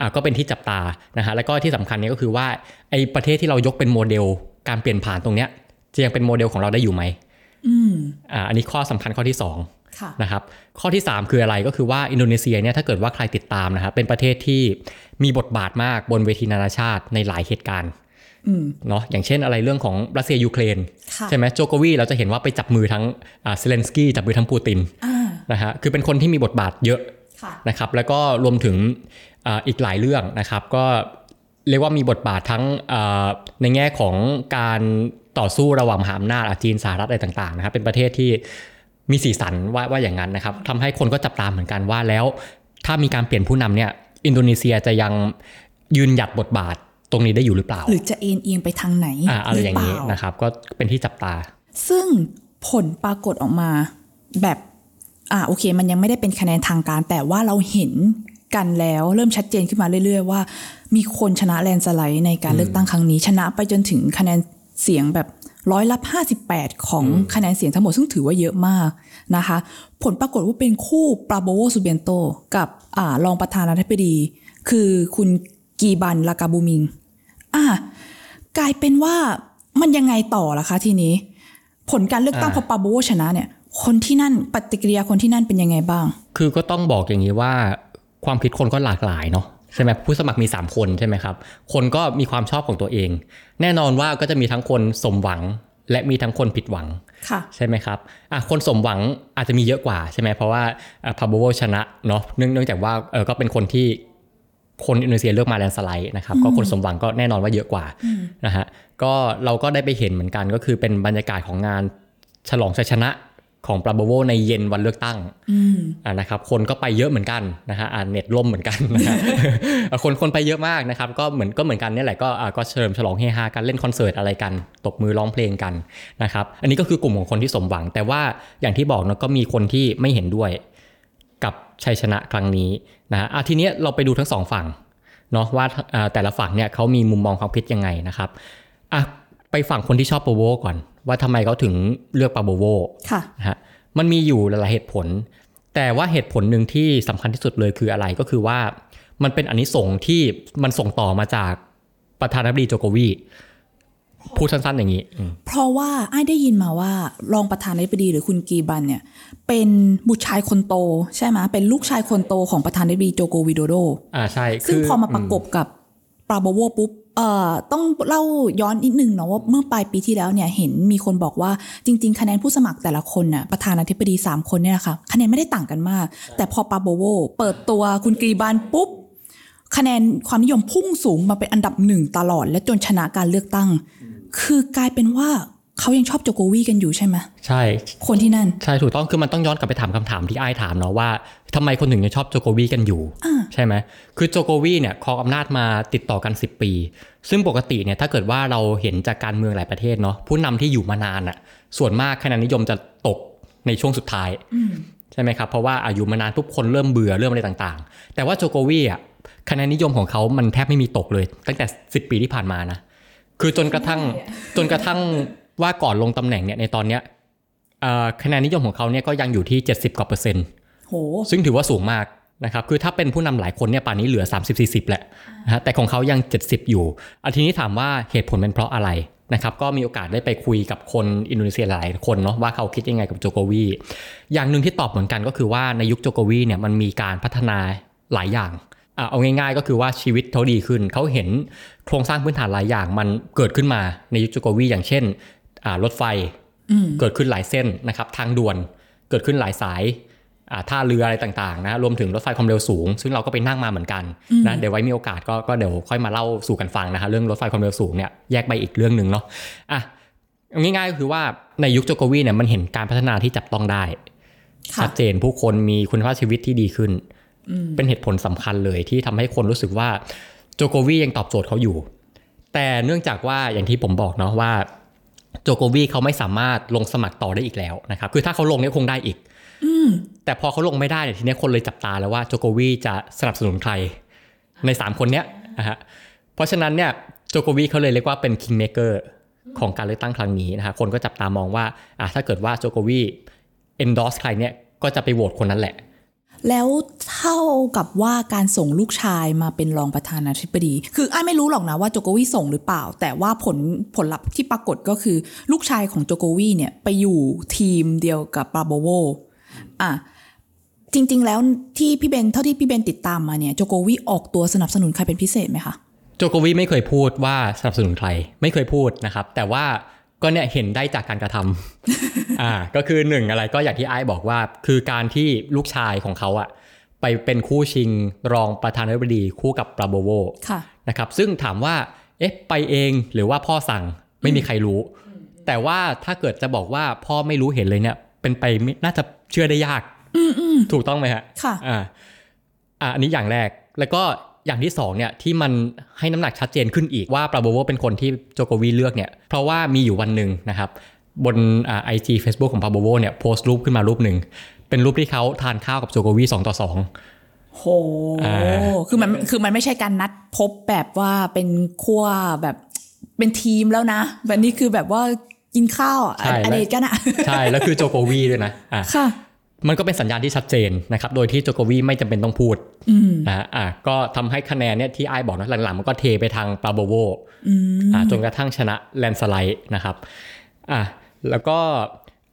อ่าก็เป็นที่จับตานะฮะแล้วก็ที่สำคัญเนี่ยก็คือว่าไอ้ประเทศที่เรายกเป็นโมเดลการเปลี่ยนผ่านตรงเนี้ยจะยังเป็นโมเดลของเราได้อยู่ไหมอืมอ่าอันนี้ข้อสำคัญข้อที่สองค่ะนะครับข้อที่ 3 คืออะไรก็คือว่าอินโดนีเซียเนี่ยถ้าเกิดว่าใครติดตามนะครับเป็นประเทศที่มีบทบาทมากบนเวทีนานาชาติในหลายเหตุการณ์อืม เนาะอย่างเช่นอะไรเรื่องของรัสเซียยูเครนค่ะใช่ไหมโจโกวีเราจะเห็นว่าไปจับมือทั้งอ่าเซเลนสกี้จับมือทั้งปูตินอ่านะฮะคือเป็นคนที่มีบทบาทเยอะค่ะนะครับแล้วก็รวมถึงอาอีกหลายเรื่องนะครับ ก็เรียกว่ามีบทบาททั้งอ่าในแง่ของการต่อสู้ระหว่างมหาอำนาจอะจีนสหรัฐอะไรต่างๆนะครับเป็นประเทศที่มีสีสันว่าว่าอย่างนั้นนะครับทำให้คนก็จับตามเหมือนกันว่าแล้ว ถ้ามีการเปลี่ยนผู้นำเนี่ยอินโดนีเซียจะยังยืนหยัดบทบาท ตรงนี้ได้อยู่หรือเปล่า หรือจะเอ็นเอียงไปทางไหนอ่าอะไรอย่างนี้หเปล่นะครับ ก็เป็นที่จับตา ซึ่งผลปรากฏออกมาแบบอ่าโอเค มันยังไม่ได้เป็นคะแนนทางการ แต่ว่าเราเห็นกันแล้วเริ่มชัดเจนขึ้นมาเรื่อย ๆ ว่า มีคนชนะแลนด์สไลด์ในการเลือกตั้งครั้งนี้ ชนะไปจนถึงคะแนนเสียงแบบร้อยละ58 ของคะแนนเสียงทั้งหมดซึ่งถือว่าเยอะมากนะคะ ผลปรากฏว่าเป็นคู่ปราโบโวซูเบนโต กับอ่ารองประธานาธิบดี คือคุณกีบันลากาบูมิง อ่ากลายเป็นว่ามันยังไงต่อล่ะคะทีนี้ ผลการเลือกตั้งอ่าพอปราโบโวชนะเนี่ย คนที่นั่นปฏิกิริยาคนที่นั่นเป็นยังไงบ้าง คือก็ต้องบอกอย่างนี้ว่าความคิดคนก็หลากหลายเนาะใช่ไหมผู้สมัครมี 3 คนใช่ไหมครับ คนก็มีความชอบของตัวเอง แน่นอนว่าก็จะมีทั้งคนสมหวังและมีทั้งคนผิดหวังค่ะใช่ไหมครับอะคนสมหวังอาจจะมีเยอะกว่าใช่ไหมเพราะว่าพาโบโวชนะเนาะเนื่องเนื่องจากว่าเออก็เป็นคนที่ คนอินโดนีเซียเลือกมาแลนด์สไลด์นะครับก็คนสมหวังก็แน่นอนว่าเยอะกว่านะฮะก็เราก็ได้ไปเห็นเหมือนกันก็คือเป็นบรรยากาศของงานฉลองชัยชนะของปราโบโวในเย็นวันเลือกตั้งอืมอ่านะครับ คนก็ไปเยอะเหมือนกันนะฮะอ่าเน็ตล่มเหมือนกันนะฮะอ่าคนคนไปเยอะมากนะครับ ก็เหมือนก็เหมือนกันเนี่ยแหละก็อ่าก็เฉลิมฉลองเฮฮากันเล่นคอนเสิร์ตอะไรกัน ตบมือร้องเพลงกันนะครับ อันนี้ก็คือกลุ่มของคนที่สมหวัง แต่ว่าอย่างที่บอกเนาะก็มีคนที่ไม่เห็นด้วยกับ ชัยชนะครั้งนี้นะฮะอะทีเนี้ยเราไปดูทั้งสองฝั่งเนาะว่าอ่าแต่ละฝั่งเนี่ยเขามีมุมมองความคิดยังไงนะครับอะไปฝั่งคนที่ชอบปาโบโวก่อน ว่าทำไมเขาถึงเลือกปาโบโวค่ะนะฮะมันมีอยู่หลายๆเหตุผล แต่ว่าเหตุผลหนึ่งที่สำคัญที่สุดเลยคืออะไรก็คือว่ามันเป็นอนนิสงส์ที่มันส่งต่อมาจากประธานาธิบดีโจโกวี พูดสั้นๆอย่างนี้อืมเพราะว่าไอ้ายได้ยินมาว่ารองประธานาธิบดีหรือคุณกีบันเนี่ย เป็นบุตรชายคนโตใช่ไหมเป็นลูกชายคนโตของประธานาธิบดีโจโกวิโดโดอ่าใช่ซึ่งคืพอมาประกบกับปราโบโวปุ๊บเอ่อต้องเล่าย้อนนิดนึงเนาะว่าเมื่อปลายปีที่แล้วเนี่ยเห็นมีคนบอกว่าจริง ๆ คะแนนผู้สมัครแต่ละคนน่ะประธานาธิบดี 3 คนเนี่ยนะคะคะแนนไม่ได้ต่างกันมาก แต่พอปราโบโวเปิดตัวคุณกีบันปุ๊บ คะแนนความนิยมพุ่งสูงมาเป็นอันดับหนึ่งตลอด และจนชนะการเลือกตั้ง คือกลายเป็นว่าเขายังชอบโจโกวีกันอยู่ใช่ไหมใช่ คนที่นั่น ใช่ถูกต้องคือมันต้องย้อนกลับไปถามคำถามที่ไอ้ายถามเนาะว่าทำไมคนถึงยังชอบโจโกวีกันอยู่อ่าใช่ไหมคือโจโกวีเนี่ยครองอำนาจมาติดต่อกัน 10 ปี ซึ่งปกติเนี่ยถ้าเกิดว่าเราเห็นจากการเมืองหลายประเทศเนาะผู้นำที่อยู่มานานอะ่ะ ส่วนมากคะแนนนิยมจะตกในช่วงสุดท้ายใช่ไหมครับเพราะว่าอายุมานานทุกคนเริ่มเบื่อเริ่มอะไรต่างๆ แต่ว่าโจโกวีอะคะแนนนิยมของเขามันแทบไม่มีตกเลย ตั้งแต่ 10 ปีที่ผ่านมานะ คือจนกระทั่งจนกระทั่งว่าก่อนลงตำแหน่งเนี่ยในตอนเนี้ยเอ่อคะแนนนิยมของเขาเนี่ยก็ยังอยู่ที่ 70กว่าเปอร์เซ็นต์โหซึ่งถือว่าสูงมากนะครับ คือถ้าเป็นผู้นำหลายคนเนี่ยป่านนี้เหลือ 30-40 แหละนะฮะแต่ของเขายัง 70 อยู่ อันทีนี้ถามว่าเหตุผลเป็นเพราะอะไรนะครับ ก็มีโอกาสได้ไปคุยกับคนอินโดนีเซียหลายคนเนาะว่าเขาคิดยังไงกับโจโกวี อย่างหนึ่งที่ตอบเหมือนกันก็คือว่าในยุคโจโกวีเนี่ยมันมีการพัฒนาหลายอย่างอะ เอาง่ายๆ ก็คือว่าชีวิตเขาดีขึ้น เขาเห็นโครงสร้างพื้นฐานหลายอย่างมันเกิดขึ้นมาในยุคโจโกวีอย่างเช่นอ่ารถไฟอืมเกิดขึ้นหลายเส้นนะครับ ทางด่วนเกิดขึ้นหลายสายอ่าท่าเรืออะไรต่างๆนะรวมถึงรถไฟความเร็วสูง ซึ่งเราก็ไปนั่งมาเหมือนกันนะเดี๋ยวไว้มีโอกาสก็ก็เดี๋ยวค่อยมาเล่าสู่กันฟังนะคะเรื่องรถไฟความเร็วสูงเนี่ยแยกไปอีกเรื่องหนึ่งเนาะอะเอาง่ายๆก็คือว่าในยุคโจโกวีเนี่ยมันเห็นการพัฒนาที่จับต้องได้ค่ะชัดเจนผู้คนมีคุณภาพชีวิตที่ดีขึ้น เป็นเหตุผลสำคัญเลยที่ทำให้คนรู้สึกว่าโจโกวียังตอบโจทย์เขาอยู่ แต่เนื่องจากว่าอย่างที่ผมบอกเนาะว่าโจโกวีเขาไม่สามารถลงสมัครต่อได้อีกแล้วนะครับ คือถ้าเขาลงเนี่ยคงได้อีกแต่พอเขาลงไม่ได้เนี่ยทีเนี้ยคนเลยจับตาแล้วว่าโจโกวีจะสนับสนุนใคร ใน 3 คนเนี้ยนะฮะเพราะฉะนั้นเนี่ยโจโกวีเขาเลยเรียกว่าเป็น kingmaker ของการเลือกตั้งครั้งนี้นะฮะคนก็จับตามองว่าอะถ้าเกิดว่าโจโกวี endorse ใครเนี่ยก็จะไปโหวตคนนั้นแหละ แล้วเท่ากับว่าการส่งลูกชายมาเป็นรองประธานาธิบดี คืออ้ายไม่รู้หรอกนะว่าโจโกวีส่งหรือเปล่า แต่ว่าผลผลลัพธ์ที่ปรากฏก็คือลูกชายของโจโกวีเนี่ยไปอยู่ทีมเดียวกับปาโบโวอะจริง ๆ แล้วที่พี่เบนเท่าที่พี่เบนติดตามมาเนี่ยโจโกวีออกตัวสนับสนุนใครเป็นพิเศษไหมคะโจโกวีไม่เคยพูดว่าสนับสนุนใครไม่เคยพูดนะครับ แต่ว่าก็เนี่ยเห็นได้จากการกระทำ อ่าก็คือหนึ่งอะไรก็อย่างที่ไอ้บอกว่า คือการที่ลูกชายของเขาอะไปเป็นคู่ชิงรองประธานาธิบดีคู่กับปราโบโวค่ะนะครับซึ่งถามว่าเอ๊ะไปเองหรือว่าพ่อสั่งไม่มีใครรู้ แต่ว่าถ้าเกิดจะบอกว่าพ่อไม่รู้เห็นเลยเนี่ย เป็นไปไม่น่าจะเชื่อได้ยากถูกต้องไหมฮะค่ะอ่าอ่าอันนี้อย่างแรกแล้วก็อย่างที่สองเนี่ยที่มันให้น้ำหนักชัดเจนขึ้นอีกว่าปราโบโวเป็นคนที่โจโกวีเลือกเนี่ยเพราะว่ามีอยู่วันหนึ่งนะครับ บนอ่าไอจีเฟซบุ๊กของปราโบโวเนี่ยโพสต์รูปขึ้นมารูปหนึ่ง เป็นรูปที่เขาทานข้าวกับโจโกวีสองต่อสองโหอ่าคือมันคือมันไม่ใช่การนัดพบแบบว่าเป็นขั้วแบบเป็นทีมแล้วนะ แบบนี้คือแบบว่ากินข้าวอะใช่อเดตกันอะใช่ แล้วคือโจโกวีด้วยนะอะค่ะมันก็เป็นสัญญาณที่ชัดเจนนะครับ โดยที่โจโกวีไม่จำเป็นต้องพูดอืมนะอะก็ทำให้คะแนนเนี่ยที่ไอ้ายบอกนะหลังๆ มันก็เทไปทางปาโบโวอืมอะจนกระทั่งชนะแลนสไลด์นะครับอะ แล้วก็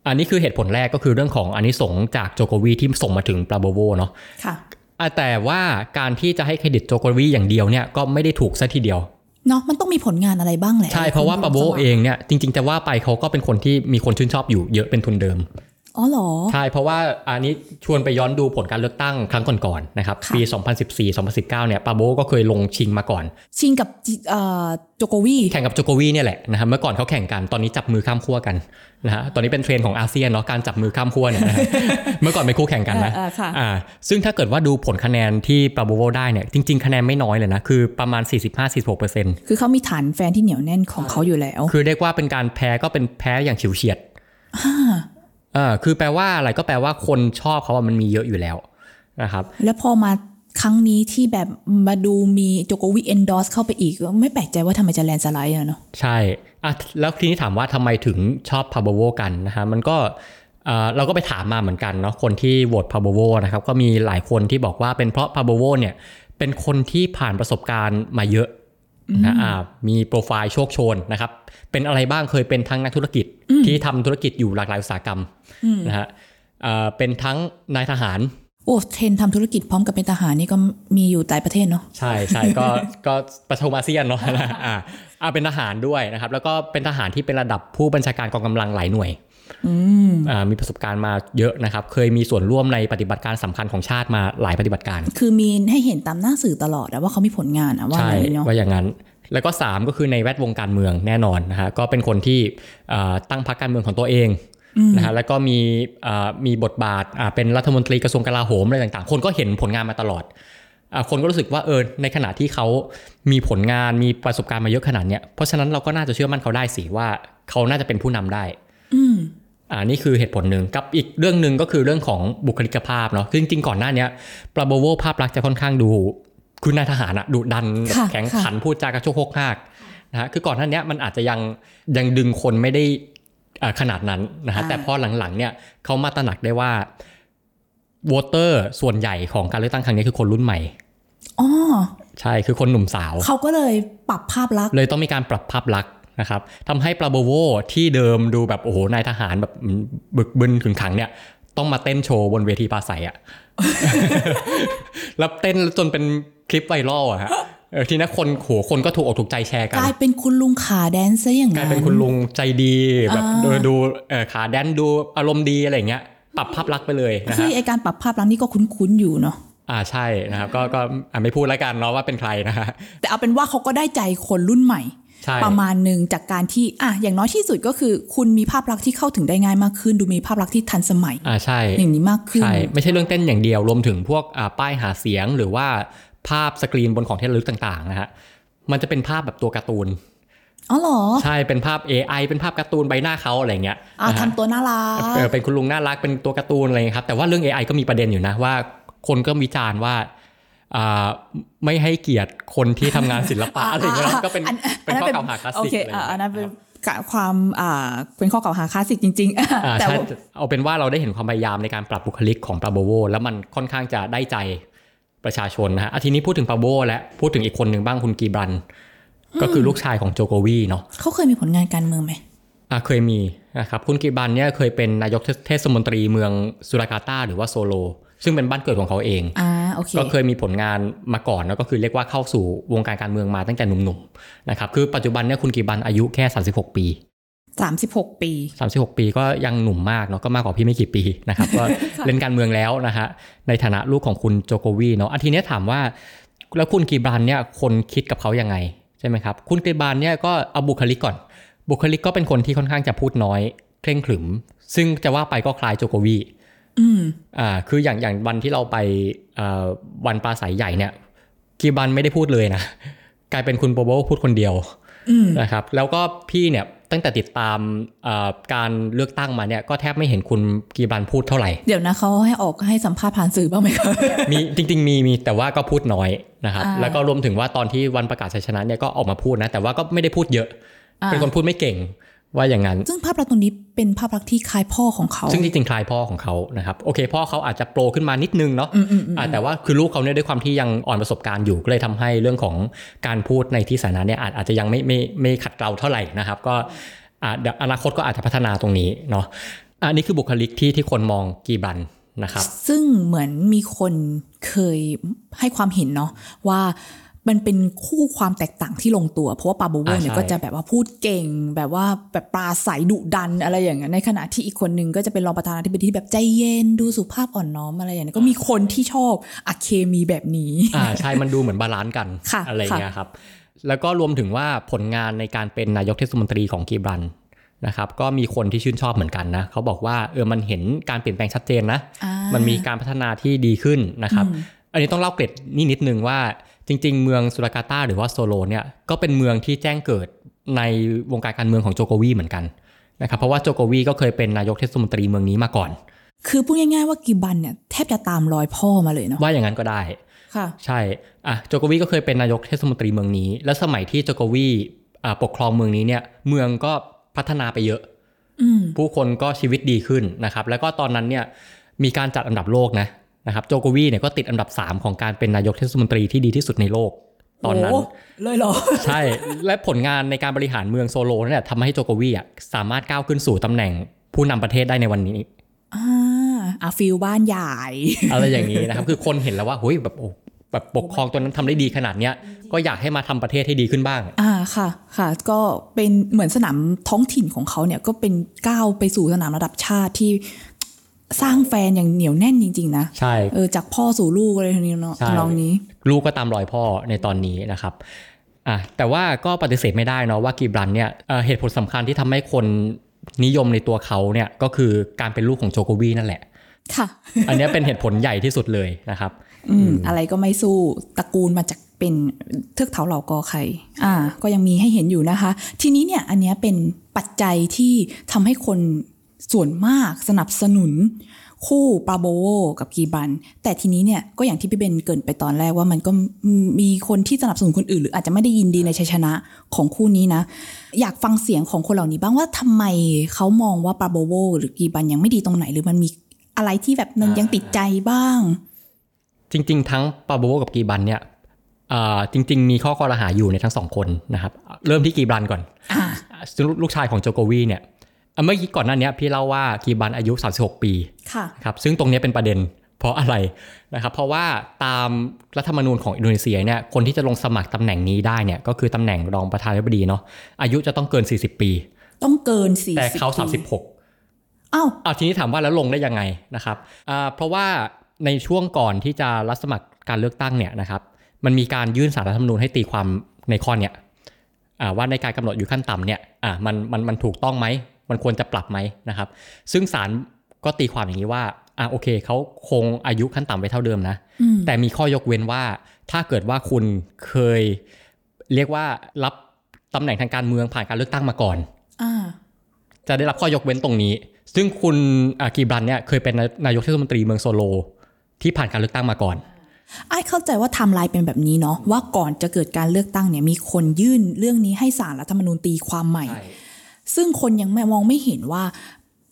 อันนี้คือเหตุผลแรกก็คือเรื่องของอันนี้สงส์จากโจโกวีที่ส่งมาถึงปาโบโวเนาะค่ะอะแต่ว่าการที่จะให้เครดิตโจโกวีอย่างเดียวเนี่ยก็ไม่ได้ถูกซะทีเดียวเนาะมันต้องมีผลงานอะไรบ้างแหละใช่เพราะว่าปาโบโวเองเนี่ยจริงๆจะว่าไปเขาก็เป็นคนที่มีคนชื่นชอบอยู่เยอะเป็นทุนเดิม อ๋อเหรอ ใช่ เพราะว่าอันนี้ชวนไปย้อนดูผลการเลือกตั้งครั้งก่อนๆนะครับค่ะปี 2014-2019 เนี่ยปาโบก็เคยลงชิงมาก่อน ชิงกับจิเอ่อโจโกวีแข่งกับโจโกวีเนี่ยแหละนะครับเมื่อก่อนเขาแข่งกันตอนนี้จับมือข้ามขั้วกันนะฮะตอนนี้เป็นเทรนด์ของอาเซียนเนาะการจับมือข้ามขั้วเนี่ยนะฮะเมื่อก่อนเป็นคู่แข่งกันนะเออเออค่ะอ่าซึ่งถ้าเกิดว่าดูผลคะแนนที่ปาโบโวได้เนี่ยจริงๆ คะแนนไม่น้อยเลยนะคือประมาณ 45-46%คือเขามีฐานแฟนที่เหนียวแน่นของเขาอยู่แล้ว คือเรียกว่าเป็นการแพ้ก็เป็นแพ้อย่างฉิวเฉียด อ่าคือแปลว่าอะไรก็แปลว่าคนชอบเขาว่ามันมีเยอะอยู่แล้วนะครับ แล้วพอมาครั้งนี้ที่แบบมาดูมีโจโกวี endorse เข้าไปอีก ไม่แปลกใจว่าทำไมจะแลนด์สไลด์อะเนาะใช่อะแล้วทีนี้ถามว่าทำไมถึงชอบปราโบโวกันนะฮะมันก็เอ่อเราก็ไปถามมาเหมือนกันเนาะคนที่โหวตปราโบโวนะครับก็มีหลายคนที่บอกว่าเป็นเพราะปราโบโวเนี่ยเป็นคนที่ผ่านประสบการณ์มาเยอะ นะอ่ามีโปรไฟล์โชคโชนนะครับ เป็นอะไรบ้างเคยเป็นทั้งนักธุรกิจที่ทำธุรกิจอยู่หลากหลายอุตสาหกรรมนะฮะเอ่อเป็นทั้งนายทหารโอ้เทรนทำธุรกิจพร้อมกับเป็นทหารนี่ก็มีอยู่หลายประเทศเนาะใช่ใช่ก็ก็ประชมอาเซียนเนาะอ่าอ่าเป็นทหารด้วยนะครับ แล้วก็เป็นทหารที่เป็นระดับผู้บัญชาการกองกำลังหลายหน่วยอื มอ่ามีประสบการณ์มาเยอะนะครับ เคยมีส่วนร่วมในปฏิบัติการสำคัญของชาติมาหลายปฏิบัติการ คือมีให้เห็นตามหน้าสื่อตลอดอะว่าเขามีผลงานอะว่าใช่อะไรเนาะว่าอย่างนั้น แล้วก็ 3 ก็คือในแวดวงการเมืองแน่นอนนะฮะก็เป็นคนที่อ่าตั้งพรรคการเมืองของตัวเองนะฮะแล้วก็มีอ่ามีบทบาทอ่าเป็นรัฐมนตรีกระทรวงกลาโหมอะไรต่างๆ คนก็เห็นผลงานมาตลอดอ่าคนก็รู้สึกว่าเออในขณะที่เขามีผลงานมีประสบการณ์มาเยอะขนาดเนี้ยเพราะฉะนั้นเราก็น่าจะเชื่อมั่นเขาได้สิว่าเขาน่าจะเป็นผู้นำได้ อืมอ่านี่คือเหตุผลหนึ่งกับอีกเรื่องหนึ่งก็คือเรื่องของบุคลิกภาพเนาะคือจริงๆก่อนหน้าเนี้ยปราโบโวภาพลักษณ์จะค่อนข้างดู คือนายทหารอะดุดันแบบค่ะแข็งค่ะขันพูดจากระโชกโคกหากนะฮะคือก่อนหน้าเนี้ยมันอาจจะยังยังดึงคนไม่ได้อ่าขนาดนั้นนะฮะแต่พอหลังๆเนี่ยเขามาตระหนักได้ว่าโวเตอร์ส่วนใหญ่ของการเลือกตั้งครั้งนี้คือคนรุ่นใหม่อ๋อใช่คือคนหนุ่มสาว เขาก็เลยปรับภาพลักษณ์เลยต้องมีการปรับภาพลักษณ์ นะครับทำให้ปราโบโวที่เดิมดูแบบโอ้โหนายทหารแบบบึกบึนขึงขังเนี่ยต้องมาเต้นโชว์บนเวทีปราศัยอะแล้วเต้นจนเป็นคลิปไวรัลอะฮะเออทีนี้คนโหคนก็ถูกอกถูกใจแชร์กักนลายเป็นคุณลุงขาแดนซะอย่างกลายนั้นเป็นคุณลุงใจดีแบบอ่าเออดูเออขาแดนดูอารมณ์ดีอะไรอย่างเงี้ยปรับภาพลักษณ์ไปเลยนะคือฮะไอการปรับภาพลักษณ์นี่ก็คุ้นๆอยู่เนาะอ่าใช่นะครับก็ก็อะไม่พูดแล้วกันเนาะว่าเป็นใครนะฮะแต่เอาเป็นว่าเขาก็ได้ใจคนรุ่นใหม่ใช่ ประมาณหนึ่งจากการที่อะอย่างน้อยที่สุดก็คือ คุณมีภาพลักษณ์ที่เข้าถึงได้ง่ายมากขึ้น ดูมีภาพลักษณ์ที่ทันสมัยอ่าใช่อย่างนี้มากขึ้นใช่ไม่ใช่เรื่องเต้นอย่างเดียวรวมถึงพวกอ่าป้ายหาเสียงหรือว่าภาพสกรีนบนของที่ระลึกต่างๆนะฮะมันจะเป็นภาพแบบตัวการ์ตูนอ๋อเหรอ ใช่เป็นภาพ AI เป็นภาพการ์ตูนใบหน้าเขาอะไรเงี้ยอะนะฮะทำตัวน่ารักเออเป็นคุณลุงน่ารักเป็นตัวการ์ตูนอะไรเงี้ยครับแต่ว่าเรื่อง AI ก็มีประเด็นอยู่นะว่า คนก็วิจารณ์ว่าอ่า ไม่ให้เกียรติคนที่ทำงานศิลปะอะไรเงี้ยนะก็เป็นอันเป็นข้อกล่าวหาคลาสสิกโอเคอะไรอะเงี้ยอันนั้นเป็นความอ่าเป็นข้อกล่าวหาคลาสสิกจริงอ่าๆแต่ใช่ว่าเอาเป็นว่าเราได้เห็นความพยายามในการปรับบุคลิกของปราโบโวแล้วมันค่อนข้างจะได้ใจประชาชนนะฮะอะทีนี้พูดถึงปราโบโวและพูดถึงอีกคนหนึ่งบ้างคุณกีบรัน ก็คือลูกชายของโจโกวีเนาะเขาเคยมีผลงานการเมืองไหมอะเคยมีนะครับคุณกีบรันเนี่ยเคยเป็นนายกเทศมนตรีเมืองสุรากาตาหรือว่าโซโล ซึ่งเป็นบ้านเกิดของเขาเองอ่าโอเคก็เคยมีผลงานมาก่อนแล้วก็คือเรียกว่าเข้าสู่วงการการเมืองมาตั้งแต่หนุ่มๆนะครับคือปัจจุบันเนี่ยคุณกีบันอายุแค่ 36 ปีสามสิบหกปี 36 ปีก็ยังหนุ่มมากเนาะก็มากกว่าพี่ไม่กี่ปีนะครับก็เล่นการเมืองแล้วนะฮะในฐานะลูกของคุณโจโกวีเนาะอันทีเนี้ยถามว่า แล้วคุณกีบรันเนี่ยคนคิดกับเขายังไงใช่ไหมครับ คุณกีบรันเนี่ยก็เอาบุคลิกก่อน บุคลิกก็เป็นคนที่ค่อนข้างจะพูดน้อย เคร่งขรึม ซึ่งจะว่าไปก็คล้ายโจโกวี อืมอ่า คืออย่างอย่างวันที่เราไปอ่าวันปราศัยใหญ่เนี่ยกีบันไม่ได้พูดเลยนะ กลายเป็นคุณโบโบพูดคนเดียวอืมนะครับ แล้วก็พี่เนี่ยตั้งแต่ติดตามอ่าการเลือกตั้งมาเนี่ยก็แทบไม่เห็นคุณกีบันพูดเท่าไหร่ เดี๋ยวนะเขาให้ออกให้สัมภาษณ์ผ่านสื่อบ้างไหมคะมีจริง ๆ มีมีแต่ว่าก็พูดน้อยนะครับอ่าแล้วก็รวมถึงว่าตอนที่วันประกาศชัยชนะเนี่ยก็ออกมาพูดนะ แต่ว่าก็ไม่ได้พูดเยอะอ่าเป็นคนพูดไม่เก่ง ว่าอย่างนั้น ซึ่งภาพลักษณ์ตรงนี้เป็นภาพลักษณ์ที่คล้ายพ่อของเขา ซึ่งจริงๆคล้ายพ่อของเขานะครับโอเค พ่อเขาอาจจะโปรขึ้นมานิดนึงเนาะอืมอืมอืมอ่าแต่ว่าคือลูกเขาเนี่ยด้วยความที่ยังอ่อนประสบการณ์อยู่ก็เลยทำให้เรื่องของการพูดในที่สาธารณะเนี่ยอาจอาจจะยังไม่ไม่ไม่ขัดเกลาเท่าไหร่นะครับ ก็อ่าเดี๋ยวอนาคตก็อาจจะพัฒนาตรงนี้เนาะอันนี้คือบุคลิกที่ที่คนมองกีบันนะครับ ซึ่งเหมือนมีคนเคยให้ความเห็นเนาะว่า มันเป็นคู่ความแตกต่างที่ลงตัว เพราะว่าปาโบเวอร์เนี่ยอ่าใช่ก็จะแบบว่าพูดเก่ง แบบว่าแบบปราศัยดุดันอะไรอย่างเงี้ยในขณะที่อีกคนนึงก็จะเป็นรองประธานาธิบดีที่แบบใจเย็นดูสุภาพอ่อนน้อมอะไรอย่างเงี้ยก็มีคนที่ชอบอะเคมีแบบนี้อ่าใช่มันดูเหมือน balance กันค่ะอะไรอย่างเงี้ยครับ แล้วก็รวมถึงว่าผลงานในการเป็นนายกเทศมนตรีของกีบรันนะครับก็มีคนที่ชื่นชอบเหมือนกันนะเขาบอกว่าเออมันเห็นการเปลี่ยนแปลงชัดเจนนะอ่ามันมีการพัฒนาที่ดีขึ้นนะครับ อันนี้ต้องเล่าเกร็ดนี่นิดนึงว่า จริง ๆ เมืองสุรากาตาหรือว่าโซโลเนี่ยก็เป็นเมืองที่แจ้งเกิดในวงการการเมืองของโจโกวีเหมือนกันนะครับเพราะว่าโจโกวีก็เคยเป็นนายกเทศมนตรีเมืองนี้มาก่อน คือพูดง่ายๆว่ากิบันเนี่ยแทบจะตามรอยพ่อมาเลยเนาะว่าอย่างนั้นก็ได้ค่ะใช่อะโจโกวีก็เคยเป็นนายกเทศมนตรีเมืองนี้ แล้วสมัยที่โจโกวีอ่าปกครองเมืองนี้เนี่ยเมืองก็พัฒนาไปเยอะอืมผู้คนก็ชีวิตดีขึ้นนะครับแล้วก็ตอนนั้นเนี่ยมีการจัดอันดับโลกนะ นะครับโจโกวีเนี่ยก็ติดอันดับ 3 ของการเป็นนายกเทศมนตรีที่ดีที่สุดในโลก ตอนนั้นโเลยเหรอ ใช่ และผลงานในการบริหารเมืองโซโลนั่นแหละทำให้โจโกวีอะสามารถก้าวขึ้นสู่ตำแหน่งผู้นำประเทศได้ในวันนี้อ่าอ่า feel บ้านใหญ่ อะไรอย่างนี้นะครับ คือคนเห็นแล้วว่าเฮ้ยแบบโอ้แบบปกครองตรงนั้นทำได้ดีขนาดเนี้ย ก็อยากให้มาทำประเทศให้ดีขึ้นบ้าง อ่าค่ะค่ะ ก็เป็นเหมือนสนามท้องถิ่นของเขาเนี่ยก็เป็นก้าวไปสู่สนามระดับชาติที่ สร้างแฟนอย่างเหนียวแน่นจริง ๆ นะ ใช่เออจากพ่อสู่ลูกอะไรทีนี้เนาะใช่ทำนองนี้ ลูกก็ตามรอยพ่อในตอนนี้นะครับอะแต่ว่าก็ปฏิเสธไม่ได้เนาะว่ากีบรันเนี่ยเอ่อเหตุผลสำคัญที่ทำให้คนนิยมในตัวเขาเนี่ยก็คือการเป็นลูกของโจโกวีนั่นแหละ ค่ะ อันเนี้ยเป็นเหตุผลใหญ่ที่สุดเลยนะครับ อืมอะไรก็ไม่สู้ตระกูลมาจากเป็นเทือกเขาเหล่ากอไข่อ่า ก็ยังมีให้เห็นอยู่นะคะ ทีนี้เนี่ยอันเนี้ยเป็นปัจจัยที่ทำให้คน ส่วนมากสนับสนุน คู่ปาโบโวกับกีบัน แต่ทีนี้เนี่ยก็อย่างที่พี่เบนเกรินไปตอนแรกว่ามันก็มีคนที่สนับสนุนคนอื่น หรืออาจจะไม่ได้ยินดีในชัยชนะของคู่นี้นะ อยากฟังเสียงของคนเหล่านี้บ้างว่าทำไมเขามองว่าปาโบโวหรือกีบันยังไม่ดีตรงไหน หรือมันมีอะไรที่แบบมันยังติดใจบ้าง จริง ๆ ทั้งปาโบโวกับกีบันเนี่ยอ่าจริง ๆ มีข้อคอรหาอยู่ในทั้งสองคนนะครับ เริ่มที่กีบันก่อนอ่าซึ่งลูกชายของโจโกวีเนี่ยอะ เมื่อกี้ก่อนหน้าเนี้ยพี่เล่าว่ากีบันอายุ 36 ปีค่ะครับซึ่งตรงเนี้ยเป็นประเด็นเพราะอะไรนะครับเพราะว่าตามรัฐธรรมนูญของอินโดนีเซียเนี่ยคนที่จะลงสมัครตำแหน่งนี้ได้เนี่ยก็คือตำแหน่งรองประธานาธิบดีเนาะอายุจะต้องเกิน 40 ปี ต้องเกินสี่แต่เขาปี36อ้าวเอาทีนี้ถามว่าแล้วลงได้ยังไงนะครับอ่าเพราะว่าในช่วงก่อนที่จะรับสมัครการเลือกตั้งเนี่ยนะครับมันมีการยื่นสารรัฐธรรมนูญให้ตีความในข้อเนี่ยอ่าว่าในการกำหนดอายู่ขั้นต่ำเนี่ยอ่ามันมันมันถูกต้องไหม มันควรจะปรับไหมนะครับ ซึ่งศาลก็ตีความอย่างนี้ว่าอ่าโอเคเขาคงอายุขั้นต่ำไว้เท่าเดิมนะอืมแต่มีข้อยกเว้นว่าถ้าเกิดว่าคุณเคยเรียกว่ารับตำแหน่งทางการเมืองผ่านการเลือกตั้งมาก่อนอ่าจะได้รับข้อยกเว้นตรงนี้ ซึ่งคุณอ่ากิบรันเนี่ยเคยเป็นนายกเทศมนตรีเมืองโซโล ที่ผ่านการเลือกตั้งมาก่อนไอ้เข้าใจว่าไทม์ไลน์เป็นแบบนี้เนาะว่าก่อนจะเกิดการเลือกตั้งเนี่ยมีคนยื่นเรื่องนี้ให้ศาลรัฐธรรมนูญตีความใหม่ ซึ่งคนยังไม่มองไม่เห็นว่า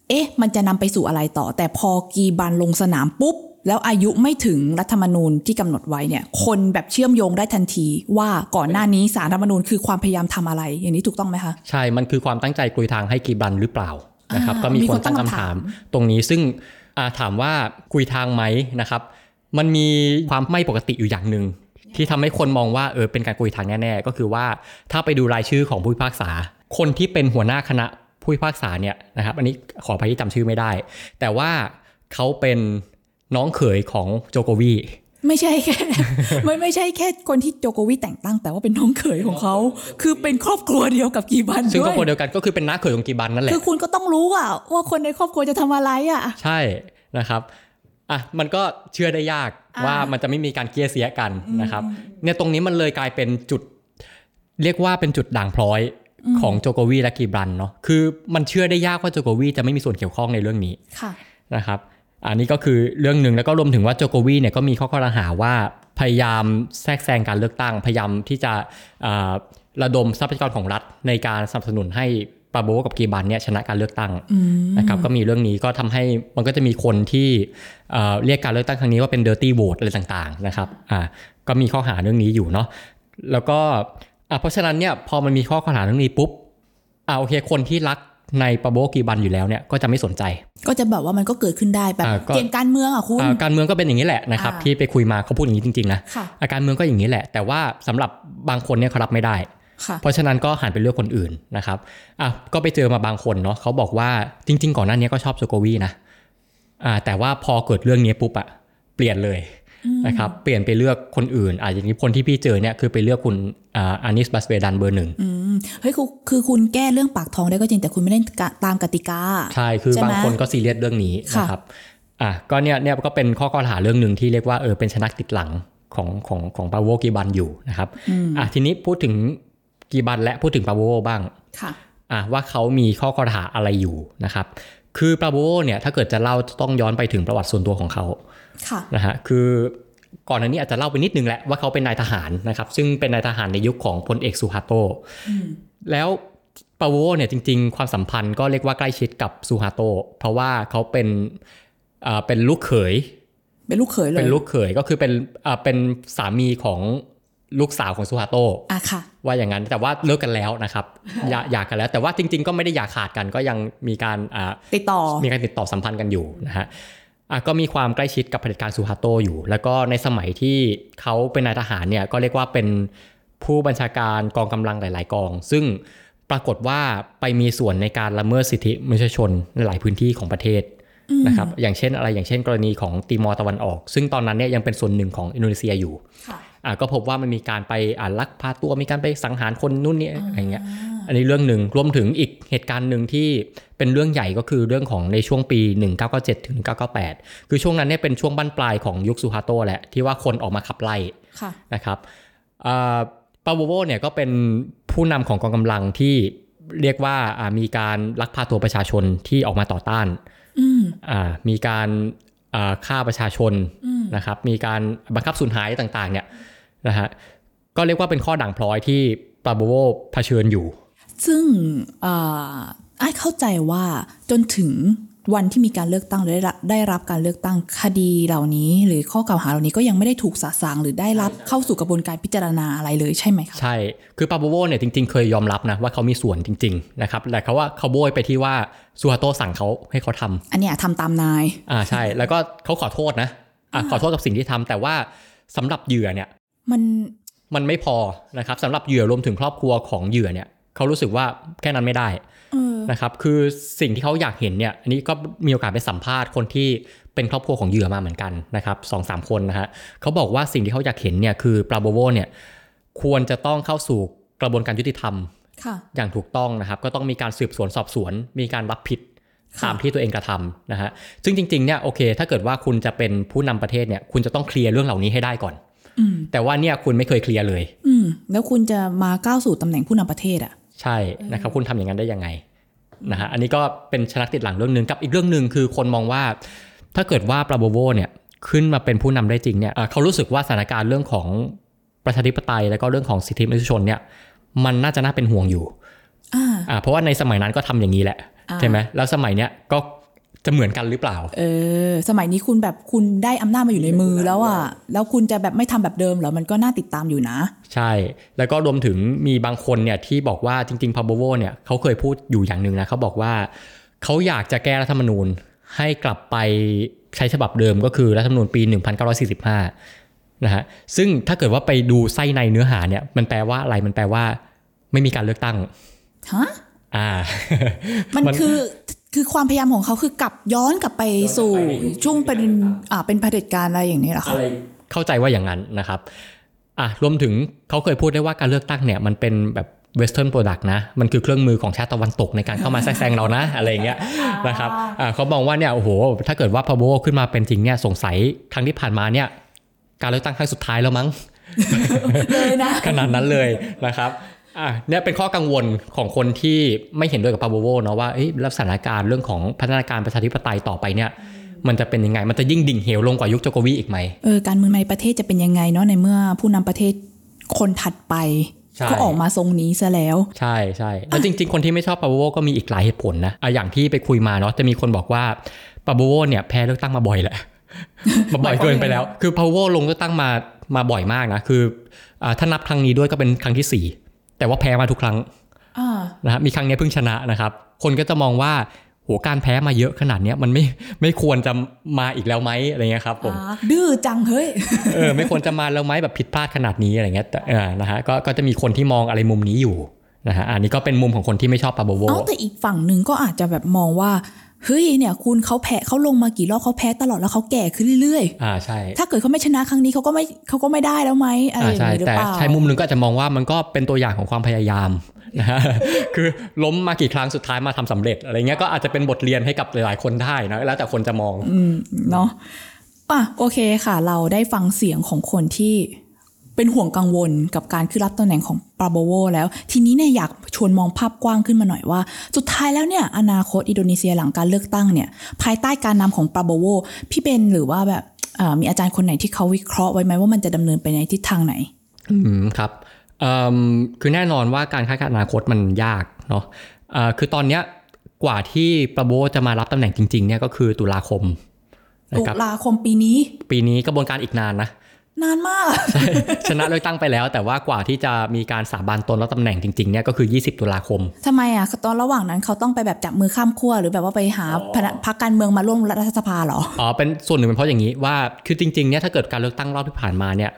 เอ๊ะ มันจะนำไปสู่อะไรต่อ แต่พอกิบรันลงสนามปุ๊บ แล้วอายุไม่ถึงรัฐธรรมนูญที่กำหนดไว้เนี่ย คนแบบเชื่อมโยงได้ทันที ว่าก่อนหน้านี้สารรัฐธรรมนูญคือความพยายามทำอะไร อย่างนี้ถูกต้องไหมคะ ใช่ มันคือความตั้งใจกลุยทางให้กีบรันหรือเปล่านะครับอ่าก็มีมีคคนนตั้ตั้งงคำคำถาถามมตรงนี้ซึ่งอ่าถามว่ากุยทางไหมนะครับ มันมีความไม่ปกติอยู่อย่างหนึ่งที่ทำให้คนมองว่าเออเป็นการกุยทางแน่ ๆ ก็คือว่าถ้าไปดูรายชื่อของผู้พิพากษา คนที่เป็นหัวหน้าคณะผู้พิพากษาเนี่ยนะครับ อันนี้ขออภัยที่จำชื่อไม่ได้ แต่ว่าเขาเป็นน้องเขยของโจโกวีไม่ใช่แค่ไม่ไม่ใช่แค่คนที่โจโกวิแต่งตั้ง แต่ว่าเป็นน้องเขยของเขา คือเป็นครอบครัวเดียวกับกีบันซึ่งด้ครวอบครัวยเดียวกันก็คือเป็นน้าเขยของกีบันนั่นแหละคือคุณก็ต้องรู้อะว่าคนในครอบครัวจะทำอะไรอะใช่นะครับอะมันก็เชื่อได้ยากอ่าว่ามันจะไม่มีการเกลียเสียกันนะครับเนี่ยตรงนี้มันเลยกลายเป็นจุด เรียกว่าเป็นจุดด่างพร้อย ของโจโกวีและกีบรันเนาะคือมันเชื่อได้ยากว่าโจโกวีจะไม่มีส่วนเกี่ยวข้องในเรื่องนี้ค่ะนะครับอันนี้ก็คือเรื่องหนึ่งแล้วก็รวมถึงว่าโจโกวีเนี่ยก็มีข้อกล่าวหาว่าพยายามแทรกแซงการเลือกตั้ง พยายามที่จะอ่าระดมทรัพยากรของรัฐในการสนับสนุนให้ปาโบกับกีบันเนี่ยชนะการเลือกตั้งนะครับก็มีเรื่องนี้ก็ทำให้มันก็จะมีคนที่เอ่อเรียกการเลือกตั้งครั้งนี้ว่าเป็น dirty vote อะไรต่างๆนะครับอ่าก็มีข้อหาเรื่องนี้อยู่เนาะแล้วก็ อะเพราะฉะนั้นเนี่ยพอมันมีข้อกล่าวหาเรื่องนี้ปุ๊บอ่าโอเคคนที่รักในปาโบกีบันอยู่แล้วเนี่ยก็จะไม่สนใจ ก็จะแบบว่ามันก็เกิดขึ้นได้แบบอ่าก็เกมการเมืองอะคุณอ่าการเมืองก็เป็นอย่างนี้แหละนะครับอ่าที่ไปคุยมาเขาพูดอย่างนี้จริงๆนะค่ะอาการเมืองก็อย่างนี้แหละ แต่ว่าสำหรับบางคนเนี่ยเขารับไม่ได้ค่ะเพราะฉะนั้นก็หันไปเลือกคนอื่นนะครับอะก็ไปเจอมาบางคนเนาะเขาบอกว่าจริง ๆ ก่อนหน้านี้ก็ชอบโจโกวีนะอ่าแต่ว่าพอเกิดเรื่องนี้ปุ๊บอะเปลี่ยนเลย นะครับเปลี่ยนไปเลือกคนอื่นอ่าอย่างนี้คนที่พี่เจอเนี่ยคือไปเลือกคุณอ่าอานิสบัสเวดันเบอร์หนึ่งอืมเฮ้ยคือคือคุณแก้เรื่องปากท้องได้ก็จริงแต่คุณไม่ได้กะตามกติกา ใช่ คือใช่ไหมบางคนก็ซีเรียสเรื่องนี้ค่ะนะครับอะก็เนี่ยเนี่ยก็เป็นข้อกล่าวหาเรื่องหนึ่งที่เรียกว่าเออเป็นชนักติดหลังของของของปาโวกีบันอยู่นะครับอะทีนี้พูดถึงกีบันและพูดถึงปาโวบ้างค่ะอะว่าเขามีข้อกล่าวหาอะไรอยู่นะครับคือปาโวเนี่ยถ้าเกิดจะเล่าต้องย้อนไปถึงประวัติส่วนตัวของเขาค่ะ นะฮะคือก่อนหน้านี้อาจจะเล่าไปนิดนึงแหละว่าเขาเป็นนายทหารนะครับ ซึ่งเป็นนายทหารในยุคของพลเอกสุฮาโตแล้วปาโวเนี่ยจริง ๆ ความสัมพันธ์ก็เรียกว่าใกล้ชิดกับสุฮาโตเพราะว่าเขาเป็นอ่าเป็นลูกเขย เป็นลูกเขยเลย เป็นลูกเขยก็คือเป็นอ่าเป็นสามีของลูกสาวของสุฮาโตอะค่ะ ว่าอย่างนั้นแต่ว่าเลิกกันแล้วนะครับหย่าหย่ากันแล้ว แต่ว่าจริง ๆ ก็ไม่ได้หย่าขาดกันก็ยังมีการอ่าติดต่อมีการติดต่อสัมพันธ์กันอยู่นะฮะ อะก็มีความใกล้ชิดกับเผด็จการซูฮาโตอยู่ แล้วก็ในสมัยที่เขาเป็นนายทหารเนี่ยก็เรียกว่าเป็นผู้บัญชาการกองกำลังหลาย ๆ กอง ซึ่งปรากฏว่าไปมีส่วนในการละเมิดสิทธิมนุษยชนในหลายพื้นที่ของประเทศนะครับอย่างเช่นอะไรอย่างเช่นกรณีของติมอร์ตะวันออก ซึ่งตอนนั้นเนี่ยยังเป็นส่วนหนึ่งของอินโดนีเซียอยู่ค่ะ อะก็พบว่ามันมีการไปอ่าลักพาตัวมีการไปสังหารคนนู่นนี่อะไรเงี้ยอันนี้เรื่องหนึ่งรวมถึงอีกเหตุการณ์หนึ่งที่เป็นเรื่องใหญ่ก็คือเรื่องของในช่วงปี 1997ถึง1998 คือช่วงนั้นเนี่ยเป็นช่วงบั้นปลายของยุคซูฮาโตแหละที่ว่าคนออกมาขับไล่ค่ะนะครับอ่าปาโวโวเนี่ยก็เป็นผู้นำของกองกำลังที่เรียกว่าอ่ามีการลักพาตัวประชาชนที่ออกมาต่อต้านอืมอ่ามีการอ่าฆ่าประชาชนนะครับ มีการบังคับสูญหายต่างๆเนี่ย นะฮะก็เรียกว่าเป็นข้อด่างพร้อยที่ปาโบโวเผชิญอยู่ ซึ่งอ่าไอ้ายเข้าใจว่าจนถึงวันที่มีการเลือกตั้งหรือได้รับได้รับการเลือกตั้งคดีเหล่านี้ หรือข้อกล่าวหาเหล่านี้ก็ยังไม่ได้ถูกสะสางหรือได้รับเข้าสู่กระบวนการพิจารณาอะไรเลยใช่ไหมคะใช่ คือปาโบโวเนี่ยจริงๆ เคยยอมรับนะว่าเขามีส่วนจริงๆนะครับแต่เขาว่าเขาโบยไปที่ว่าซูฮาโตสั่งเขาให้เขาทำอันเนี้ยทำตามนายอ่าใช่ แล้วก็เขาขอโทษนะอ่าขอโทษกับสิ่งที่ทำแต่ว่าสำหรับเหยื่อเนี่ย มันมันไม่พอนะครับสำหรับเหยื่อรวมถึงครอบครัวของเหยื่อเนี่ยเขารู้สึกว่าแค่นั้นไม่ได้เออนะครับคือสิ่งที่เขาอยากเห็นเนี่ยอันนี้ก็มีโอกาสไปสัมภาษณ์คนที่เป็นครอบครัวของเหยื่อมาเหมือนกันนะครับสองสามคนนะฮะเขาบอกว่าสิ่งที่เขาอยากเห็นเนี่ยคือปราโบโวเนี่ยควรจะต้องเข้าสู่กระบวนการยุติธรรมค่ะอย่างถูกต้องนะครับก็ต้องมีการสืบสวนสอบสวน มีการรับผิดค่ะตามที่ตัวเองกระทำนะฮะซึ่งจริงๆเนี่ยโอเค ถ้าเกิดว่าคุณจะเป็นผู้นำประเทศเนี่ยคุณจะต้องเคลียร์เรื่องเหล่านี้ให้ได้ก่อนอืม แต่ว่าเนี่ยคุณไม่เคยเคลียร์เลย อืมแล้วคุณจะมาก้าวสู่ตำแหน่งผู้นำประเทศอะ ใช่นะครับคุณทำอย่างนั้นได้ยังไงนะฮะอันนี้ก็เป็นชนักติดหลังเรื่องหนึ่งกับอีกเรื่องหนึ่งคือคนมองว่า ถ้าเกิดว่าปราโบโวเนี่ยขึ้นมาเป็นผู้นำได้จริงเนี่ยอ่าเขารู้สึกว่าสถานการณ์เรื่องของประชาธิปไตย แล้วก็เรื่องของสิทธิมนุษยชนเนี่ยมันน่าจะน่าเป็นห่วงอยู่อ่าอ่าเพราะว่าในสมัยนั้นก็ทำอย่างนี้แหละอ่าใช่ไหมแล้วสมัยเนี้ยก็ จะเหมือนกันหรือเปล่า เออ สมัยนี้คุณแบบคุณได้อำนาจมาอยู่ในมือแล้วอะ แล้วคุณจะแบบไม่ทำแบบเดิมเหรอ มันก็น่าติดตามอยู่นะ ใช่ แล้วก็รวมถึงมีบางคนเนี่ยที่บอกว่าจริงๆพาโบโวเนี่ยเขาเคยพูดอยู่อย่างหนึ่งนะเขาบอกว่าเขาอยากจะแก้รัฐธรรมนูญให้กลับไปใช้ฉบับเดิมก็คือรัฐธรรมนูญปี 1945 นะฮะ ซึ่งถ้าเกิดว่าไปดูไส้ในเนื้อหาเนี่ย มันแปลว่าอะไร มันแปลว่า ไม่มีการเลือกตั้ง ฮะ อ่า มันคือ คือความพยายามของเขาคือกลับย้อนกลับไปสู่ช่วงเป็นอ่าเป็นเผด็จการอะไรอย่างนี้เหรอคะเข้าใจว่าอย่างนั้นนะครับอะรวมถึงเขาเคยพูดได้ว่าการเลือกตั้งเนี่ยมันเป็นแบบ Western product นะ มันคือเครื่องมือของชาติตะวันตกในการเข้ามาแทรกแซงเรานะ อะไรอย่างเงี้ยนะครับอ่าเขามองว่าเนี่ยโอ้โห ถ้าเกิดว่าปราโบโวขึ้นมาเป็นจริงเนี่ยสงสัยครั้งที่ผ่านมาเนี่ย การเลือกตั้งครั้งสุดท้ายแล้วมั้งเลยนะขนาดนั้นเลยนะครับ อะเนี่ยเป็นข้อกังวลของคนที่ไม่เห็นด้วยกับปาโบโวเนาะว่าเอ้ยแล้วสถานการณ์เรื่องของพัฒนาการประชาธิปไตยต่อไปเนี่ยมันจะเป็นยังไง มันจะยิ่งดิ่งเหวลงกว่ายุคโจโกวีอีกไหมเออการเมืองในประเทศจะเป็นยังไงเนาะในเมื่อผู้นำประเทศคนถัดไปใช่ก็ออกมาทรงนี้ซะแล้ว ใช่ใช่แล้วจริง ๆ คนที่ไม่ชอบปาโบโวก็มีอีกหลายเหตุผลนะอะอย่างที่ไปคุยมาเนาะจะมีคนบอกว่าปาโบโวเนี่ยแพ้เลือกตั้งมาบ่อยแหละมาบ่อยเกินไปแล้ว คือปาโบโวลงเลือกตั้งมามาบ่อยมากนะ คืออ่าถ้านับครั้งนี้ด้วยก็เป็นครั้งที่สี่ แต่ว่าแพ้มาทุกครั้งอ่านะฮะมีครั้งเนี้ยเพิ่งชนะนะครับ คนก็จะมองว่าโหการแพ้มาเยอะขนาดเนี้ยมันไม่ไม่ควรจะมาอีกแล้วไหมอะไรเงี้ยครับผมดื้อจังเฮ้ยเออไม่ควรจะมาแล้วไหมแบบผิดพลาดขนาดนี้อะไรเงี้ยแต่เออนะฮะก็ก็จะมีคนที่มองอะไรมุมนี้อยู่นะฮะอันนี้ก็เป็นมุมของคนที่ไม่ชอบปาโบโวเอาแต่อีกฝั่งหนึ่งก็อาจจะแบบมองว่า เฮ้ยเนี่ยคุณเขาแพ้เขาลงมากี่รอบเขาแพ้ตลอดแล้วเขาแก่ขึ้นเรื่อยอ่าใช่ๆถ้าเกิดเขาไม่ชนะครั้งนี้เขาก็ไม่เขาก็ไม่ได้แล้วไหมอะไรอ่าอย่างใช่นี้หรือแต่เปล่าใช่มุมหนึงก็อาจจะมองว่ามันก็เป็นตัวอย่างของความพยายามนะฮะคือล้มมากี่ครั้งสุดท้ายมาทำสำเร็จอะไรเงี้ยก็อาจจะเป็นบทเรียนให้กับหลายๆคนได้นะแล้วแต่คนจะมองอืมเนาะอะโอเคค่ะ เราได้ฟังเสียงของคนที่ เป็นห่วงกังวลกับการขึ้นรับตำแหน่งของปราโบโวแล้ว ทีนี้เนี่ยอยากชวนมองภาพกว้างขึ้นมาหน่อยว่า สุดท้ายแล้วเนี่ยอนาคตอินโดนีเซียหลังการเลือกตั้งเนี่ยภายใต้การนำของปราโบโวพี่เบนหรือว่าแบบเอ่อมีอาจารย์คนไหนที่เขาวิเคราะห์ไว้ไหมว่ามันจะดำเนินไปในทิศทางไหน อืมครับเอิ่มคือแน่นอนว่าการคาดการณ์อนาคตมันยากเนาะเอ่อคือตอนเนี้ยกว่าที่ประโบจะมารับตำแหน่งจริงๆเนี่ยก็คือตุลาคมนะตุครับลาคมปีนี้ ปีนี้กระบวนการอีกนานนะ นานมาก ชนะเลือกตั้งไปแล้ว แต่ว่ากว่าที่จะมีการสาบานตนรับตำแหน่งจริงๆเนี่ยก็คือ 20 ตุลาคมทำไมอะตอนระหว่างนั้นเขาต้องไปแบบจับมือข้ามขั้วหรือแบบว่าไปหาพรรคพรรคการเมืองมาร่วมรัฐสภาเหรออ๋อเป็นส่วนหนึ่งเป็นเพราะอย่างนี้ว่าคือจริงๆเนี่ยถ้าเกิดการเลือกตั้งรอบที่ผ่านมาเนี่ย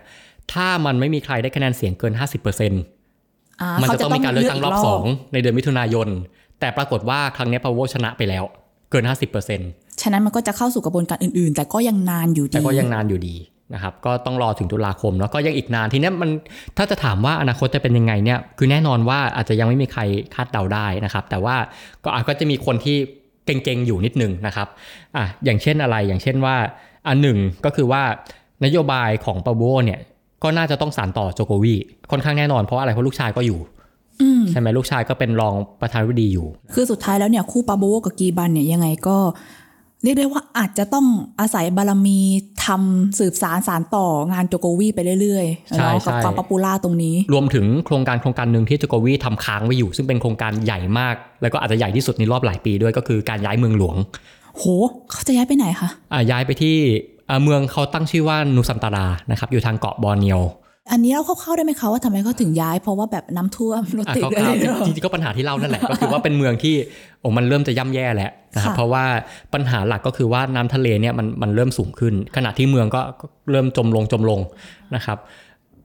ถ้ามันไม่มีใครได้คะแนนเสียงเกิน 50%อ่ามันเขาจะต้องมีการเลือกตั้งรอบกสองในเดือนมิถุนายน แต่ปรากฏว่าครั้งเนี้พาวเวอร์ชนะไปแล้วเกิน 50%ฉะนั้นมันก็จะเข้าสู่กระบวนการอื่นๆ แต่ก็ยังนานอยู่ดีแต่ก็ยังนานอยู่ดี นะครับก็ต้องรอถึงตุลาคมแล้วก็ยังอีกนานทีเนี้ยมันถ้าจะถามว่าอนาคตจะเป็นยังไงเนี่ยคือแน่นอนว่าอาจจะยังไม่มีใครคาดเดาได้นะครับ แต่ว่าก็อาจก็จะมีคนที่เก่งๆอยู่นิดนึงนะครับอะอย่างเช่นอะไรอย่างเช่นว่าอันหนึ่งก็คือว่านโยบายของปาโบเนี่ยก็น่าจะต้องสานต่อโจโควีค่อนข้างแน่นอนเพราะอะไรเพราะลูกชายก็อยู่อืมใช่ไหมลูกชายก็เป็นรองประธานาธิบดีอยู่ คือสุดท้ายแล้วเนี่ยคู่ปาโบโวกับกีบันเนี่ยยังไงก็ เรียกได้ว่าอาจจะต้องอาศัยบารมีทำสืบสานสานต่องานโจโกวีไปเรื่อยๆใช่เนาะกับใช่ความ popular ตรงนี้ รวมถึงโครงการโครงการหนึ่งที่โจโกวีทำค้างไว้อยู่ ซึ่งเป็นโครงการใหญ่มาก แล้วก็อาจจะใหญ่ที่สุดในรอบหลายปีด้วยก็คือการย้ายเมืองหลวง โห เขาจะย้ายไปไหนคะอ่าย้ายไปที่อ่าเมืองเขาตั้งชื่อว่านูซันตารานะครับอยู่ทางเกาะบอร์เนียว อันนี้เราเดาๆได้ไหมคะว่าทำไมเขาถึงย้าย เพราะว่าแบบน้ำท่วมรถอะติดเขาอะไรอย่างเงี้ยจริงๆก็ปัญหาที่เล่านั่นแหละ ก็คือว่าเป็นเมืองที่โอ้มันเริ่มจะย่ำแย่แล้วนะครับค่ะเพราะว่าปัญหาหลักก็คือว่าน้ำทะเลเนี่ยมันมันเริ่มสูงขึ้น ขณะที่เมืองก็ก็เริ่มจมลงจมลงนะครับ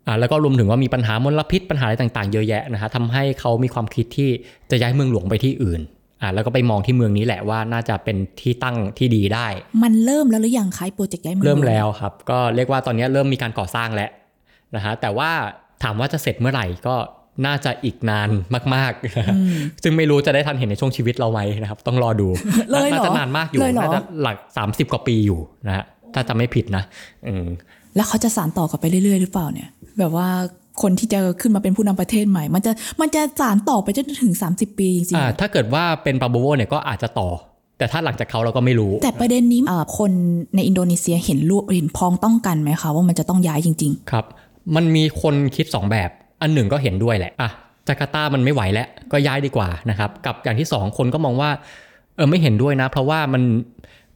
อ่าแล้วก็รวมถึงว่ามีปัญหามลพิษปัญหาอะไรต่างๆเยอะแยะนะฮะทำให้เขามีความคิดที่จะย้ายเมืองหลวงไปที่อื่นอ่าแล้วก็ไปมองที่เมืองนี้แหละว่าน่าจะเป็นที่ตั้งที่ดีได้ มันเริ่มแล้วหรือยังคะโปรเจกต์ย้ายเมืองเริ่มแล้วครับ ก็เรียกว่าตอนนี้เริ่มมีการก่อสร้างแล้ว นะฮะแต่ว่าถามว่าจะเสร็จเมื่อไหร่ก็น่าจะอีกนานมากๆนะฮะซึ่งไม่รู้จะได้ทันเห็นในช่วงชีวิตเราไหมนะครับ ต้องรอดูเลยเหรอน่าจะนานมากอยู่เลยเหรอน่าจะหลัก 30 กว่าปีอยู่นะฮะถ้าจะไม่ผิดนะอืมแล้วเขาจะสานต่อกันไปเรื่อยๆ หรือเปล่าเนี่ย แบบว่าคนที่จะขึ้นมาเป็นผู้นำประเทศใหม่ มันจะมันจะสานต่อไปจนถึง 30 ปีจริงๆอ่าถ้าเกิดว่าเป็นปาโบโวเนี่ยก็อาจจะต่อ แต่ถ้าหลังจากเขาเราก็ไม่รู้ แต่ประเด็นนี้เอ่อคนในอินโดนีเซียเห็นรูปเห็นพ้องต้องกันไหมคะว่ามันจะต้องย้ายจริงครับ มันมีคนคิด 2 แบบ อันหนึ่งก็เห็นด้วยแหละอะจาการ์ตามันไม่ไหวแล้วก็ย้ายดีกว่านะครับ กับอย่างที่ 2 คนก็มองว่าเออไม่เห็นด้วยนะ เพราะว่ามัน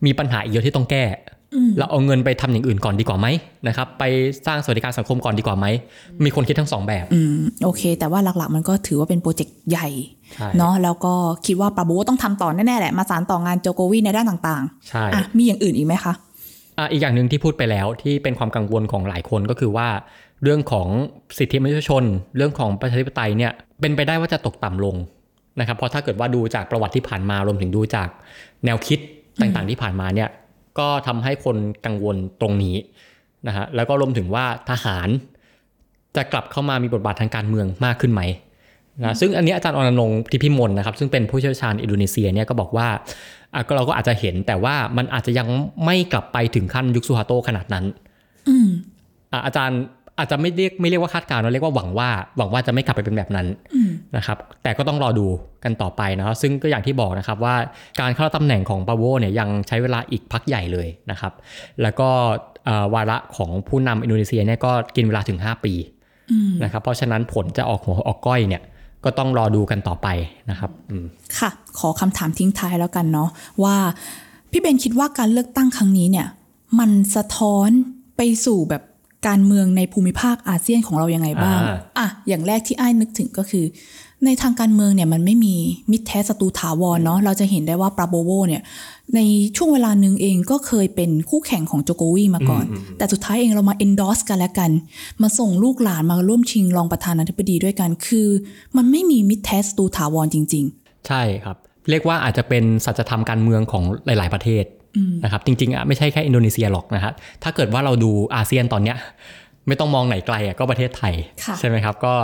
มีปัญหาอีกเยอะที่ต้องแก้ เราเอาเงินไปทำอย่างอื่นก่อนดีกว่าไหมนะครับ ไปสร้างสวัสดิการสังคมก่อนดีกว่าไหม มีคนคิดทั้งสองแบบๆอืมโอเค แต่ว่าหลักๆ มันก็ถือว่าเป็นโปรเจกต์ใหญ่ใช่เนาะแล้วก็คิดว่าปราโบต้องทำต่อแน่ๆแหละมาสานต่องานโจโกวีในด้านต่างใช่ๆอะมีอย่างอื่นอีกไหมคะอะอีกอย่างหนึ่งที่พูดไปแล้วที่เป็นความกังวลของหลายคนก็คือว่า เรื่องของสิทธิมนุษยชน เรื่องของประชาธิปไตยเนี่ยเป็นไปได้ว่าจะตกต่ำลงนะครับเพราะถ้าเกิดว่าดูจากประวัติที่ผ่านมารวมถึงดูจากแนวคิดต่างๆที่ผ่านมาเนี่ยก็ทำให้คนกังวลตรงนี้นะฮะแล้วก็รวมถึงว่าทหารจะกลับเข้ามามีบทบาททางการเมืองมากขึ้นไหมนะซึ่งอันนี้อาจารย์อนันต์นงค์ทิพิมลนะครับซึ่งเป็นผู้เชี่ยวชาญอินโดนีเซียเนี่ยก็บอกว่าอะก็เราก็อาจจะเห็นแต่ว่ามันอาจจะยังไม่กลับไปถึงขั้นยุคซูฮาโตขนาดนั้นอืมอะอาจารย์ อาจจะไม่เรียกไม่เรียกว่าคาดการณ์เราเรียกว่าหวังว่าหวังว่าจะไม่กลับไปเป็นแบบนั้นอืมนะครับ แต่ก็ต้องรอดูกันต่อไปนะครับซึ่งก็อย่างที่บอกนะครับว่าการเข้าตำแหน่งของปาโวเนี่ยยังใช้เวลาอีกพักใหญ่เลยนะครับ แล้วก็เอ่อวาระของผู้นำอินโดนีเซียเนี่ยก็กินเวลาถึง 5 ปีนะครับ เพราะฉะนั้นผลจะออกหัวออกก้อยเนี่ยก็ต้องรอดูกันต่อไปนะครับอืมค่ะ ขอคำถามทิ้งท้ายแล้วกันเนาะว่าพี่เบนคิดว่าการเลือกตั้งครั้งนี้เนี่ย มันสะท้อนไปสู่แบบ การเมืองในภูมิภาคอาเซียนของเรายังไงบ้าง อ่าอะอย่างแรกที่ไอ้ายนึกถึงก็คือ ในทางการเมืองเนี่ยมันไม่มีมิตรแท้ศัตรูถาวรเนาะ เราจะเห็นได้ว่าปราโบโวเนี่ยในช่วงเวลาหนึ่งเองก็เคยเป็นคู่แข่งของโจโกวีมาก่อน แต่สุดท้ายเองเรามา endorse กันแล้วกัน มาส่งลูกหลานมาร่วมชิงรองประธานาธิบดีด้วยกัน คือ มันไม่มีมิตรแท้ศัตรูถาวรจริง ๆ ใช่ครับ เรียกว่าอาจจะเป็นสัจธรรมการเมืองของหลาย ๆ ประเทศ นะครับจริงๆอะไม่ใช่แค่อินโดนีเซียหรอกนะครับถ้าเกิดว่าเราดูอาเซียนตอนเนี้ยไม่ต้องมองไหนไกลอะก็ประเทศไทยค่ะใช่ไหมครับก็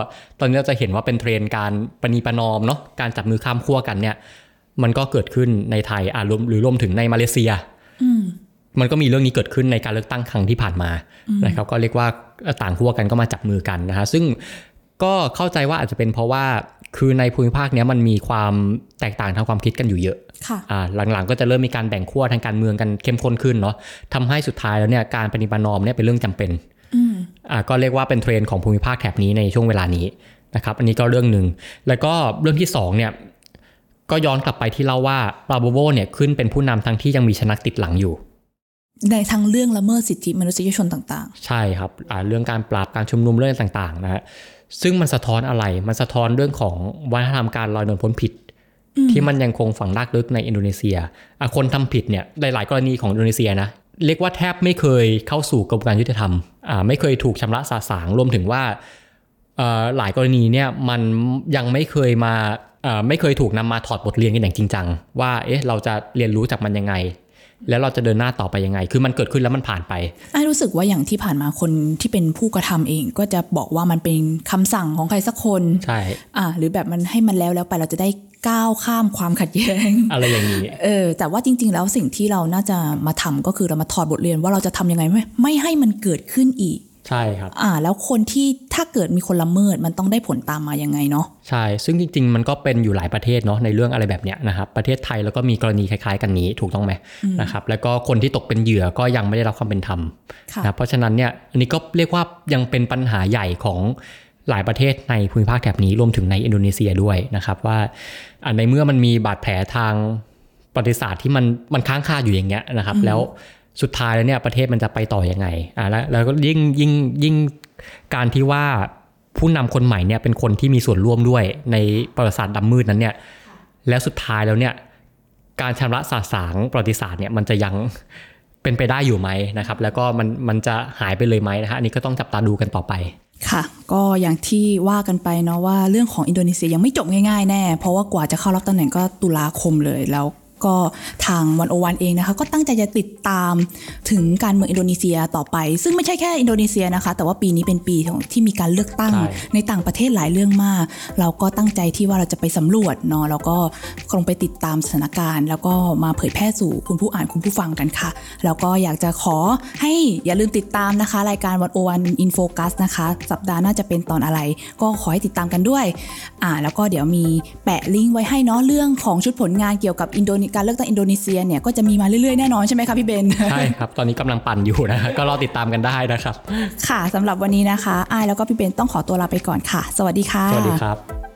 ตอนนี้เราจะเห็นว่าเป็นเทรนด์การประนีประนอมเนาะการจับมือข้ามขั้วกันเนี่ยมันก็เกิดขึ้นในไทยอ่ารวมหรือรวมถึงในมาเลเซียมันก็มีเรื่องนี้เกิดขึ้นในการเลือกตั้งครั้งที่ผ่านมานะครับก็เรียกว่าต่างขั้วกันก็มาจับมือกันนะฮะซึ่งก็เข้าใจว่าอาจจะเป็นเพราะว่า คือในภูมิภาคเนี้ยมันมีความแตกต่างทางความคิดกันอยู่เยอะค่ะอ่าหลังๆก็จะเริ่มมีการแบ่งขั้วทางการเมืองกันเข้มข้นขึ้นเนาะทำให้สุดท้ายแล้วเนี่ยการปฏิบัตินอมเนี่ยเป็นเรื่องจำเป็นอ่าก็เรียกว่าเป็นเทรนด์ของภูมิภาคแถบนี้ในช่วงเวลานี้นะครับ อันนี้ก็เรื่องหนึ่งแล้วก็เรื่องที่สองเนี่ยก็ย้อนกลับไปที่เล่าว่าปราโบโวเนี่ยขึ้นเป็นผู้นำทั้งที่ยังมีชนักติดหลังอยู่ ในทั้งเรื่องละเมิดสิทธิมนุษยชนต่างใช่ครับอ่าเรื่องการปราบการชุมนุมเรื่องต่างๆนะฮะ ซึ่งมันสะท้อนอะไร มันสะท้อนเรื่องของวัฒนธรรมการลอยนวลพ้นผิด ที่มันยังคงฝังรากลึกในอินโดนีเซียอะคนทำผิดเนี่ยหลาย ๆ กรณีของอินโดนีเซียนะเรียกว่าแทบไม่เคยเข้าสู่กระบวนการยุติธรรมอ่าไม่เคยถูกชำระสาสางรวมถึงว่าเอ่อหลายกรณีเนี่ยมันยังไม่เคยมาเอ่อไม่เคยถูกนำมาถอดบทเรียนกันอย่างจริงจังว่าเอ๊ะเราจะเรียนรู้จากมันยังไง แล้วเราจะเดินหน้าต่อไปยังไง คือมันเกิดขึ้นแล้วมันผ่านไปๆไอ้รู้สึกว่าอย่างที่ผ่านมาคนที่เป็นผู้กระทำเองก็จะบอกว่ามันเป็นคำสั่งของใครสักคน ใช่ อ่า หรือแบบมันให้มันแล้วแล้วไปเราจะได้ก้าวข้ามความขัดแย้ง อะไรอย่างนี้ เออ แต่ว่าจริง ๆ แล้วสิ่งที่เราน่าจะมาทำก็คือเรามาถอดบทเรียนว่าเราจะทำยังไงไม่ไม่ให้มันเกิดขึ้นอีก ใช่ครับ อ่า แล้วคนที่ถ้าเกิดมีคนละเมิดมันต้องได้ผลตามมายังไงเนาะใช่ ซึ่งจริง ๆ มันก็เป็นอยู่หลายประเทศเนาะในเรื่องอะไรแบบเนี้ยนะครับประเทศไทยแล้วก็มีกรณีคล้ายๆ กันนี้ถูกต้องไหมนะครับแล้วก็คนที่ตกเป็นเหยื่อก็ยังไม่ได้รับความเป็นธรรมค่ะนะเพราะฉะนั้นเนี่ยอันนี้ก็เรียกว่ายังเป็นปัญหาใหญ่ของหลายประเทศในภูมิภาคแถบนี้รวมถึงในอินโดนีเซียด้วยนะครับว่าอะในเมื่อมันมีบาดแผลทางประวัติศาสตร์ที่มันมันค้างคาอยู่อย่างเงี้ยนะครับ แล้ว สุดท้ายแล้วเนี่ยประเทศมันจะไปต่อยังไงอะแล้วแล้วก็ยิ่งยิ่งยิ่งการที่ว่าผู้นำคนใหม่เนี่ยเป็นคนที่มีส่วนร่วมด้วยในประวัติศาสตร์ดำมืดนั้นเนี่ยแล้วสุดท้ายแล้วเนี่ยการชำระสาสางประวัติศาสตร์เนี่ยมันจะยังเป็นไปได้อยู่ไหมนะครับ แล้วก็มันมันจะหายไปเลยไหมนะฮะอันนี้ก็ต้องจับตาดูกันต่อไปค่ะ ก็อย่างที่ว่ากันไปเนาะว่าเรื่องของอินโดนีเซียยังไม่จบง่ายๆแน่ เพราะว่ากว่าจะเข้ารับตำแหน่งก็ตุลาคมเลยแล้ว ก็ทางวันโอวันเองนะคะ ก็ตั้งใจจะติดตามถึงการเมืองอินโดนีเซียต่อไป ซึ่งไม่ใช่แค่อินโดนีเซียนะคะ แต่ว่าปีนี้เป็นปีของที่มีการเลือกตั้งใช่ในต่างประเทศหลายเรื่องมาก เราก็ตั้งใจที่ว่าเราจะไปสำรวจเนาะแล้วก็ลงไปติดตามสถานการณ์ แล้วก็มาเผยแพร่สู่คุณผู้อ่านคุณผู้ฟังกันค่ะ แล้วก็อยากจะขอให้อย่าลืมติดตามนะคะ รายการวันโอวันอินโฟกัสนะคะ สัปดาห์หน่าจะเป็นตอนอะไร ก็ขอให้ติดตามกันด้วยอ่าแล้วก็เดี๋ยวมีแปะลิงก์ไว้ให้เนาะเรื่องของชุดผลงานเกี่ยวกับอินโดนีการเลือกตั้งอินโดนีเซียเนี่ยก็จะมีมาเรื่อยๆแน่นอนใช่ไหมคะพี่เบนใช่ครับ ตอนนี้กำลังปั่นอยู่นะฮะก็รอติดตามกันได้นะครับ ค่ะสำหรับวันนี้นะคะอ้ายแล้วก็พี่เบนต้องขอตัวลาไปก่อนค่ะ สวัสดีค่ะ สวัสดีครับ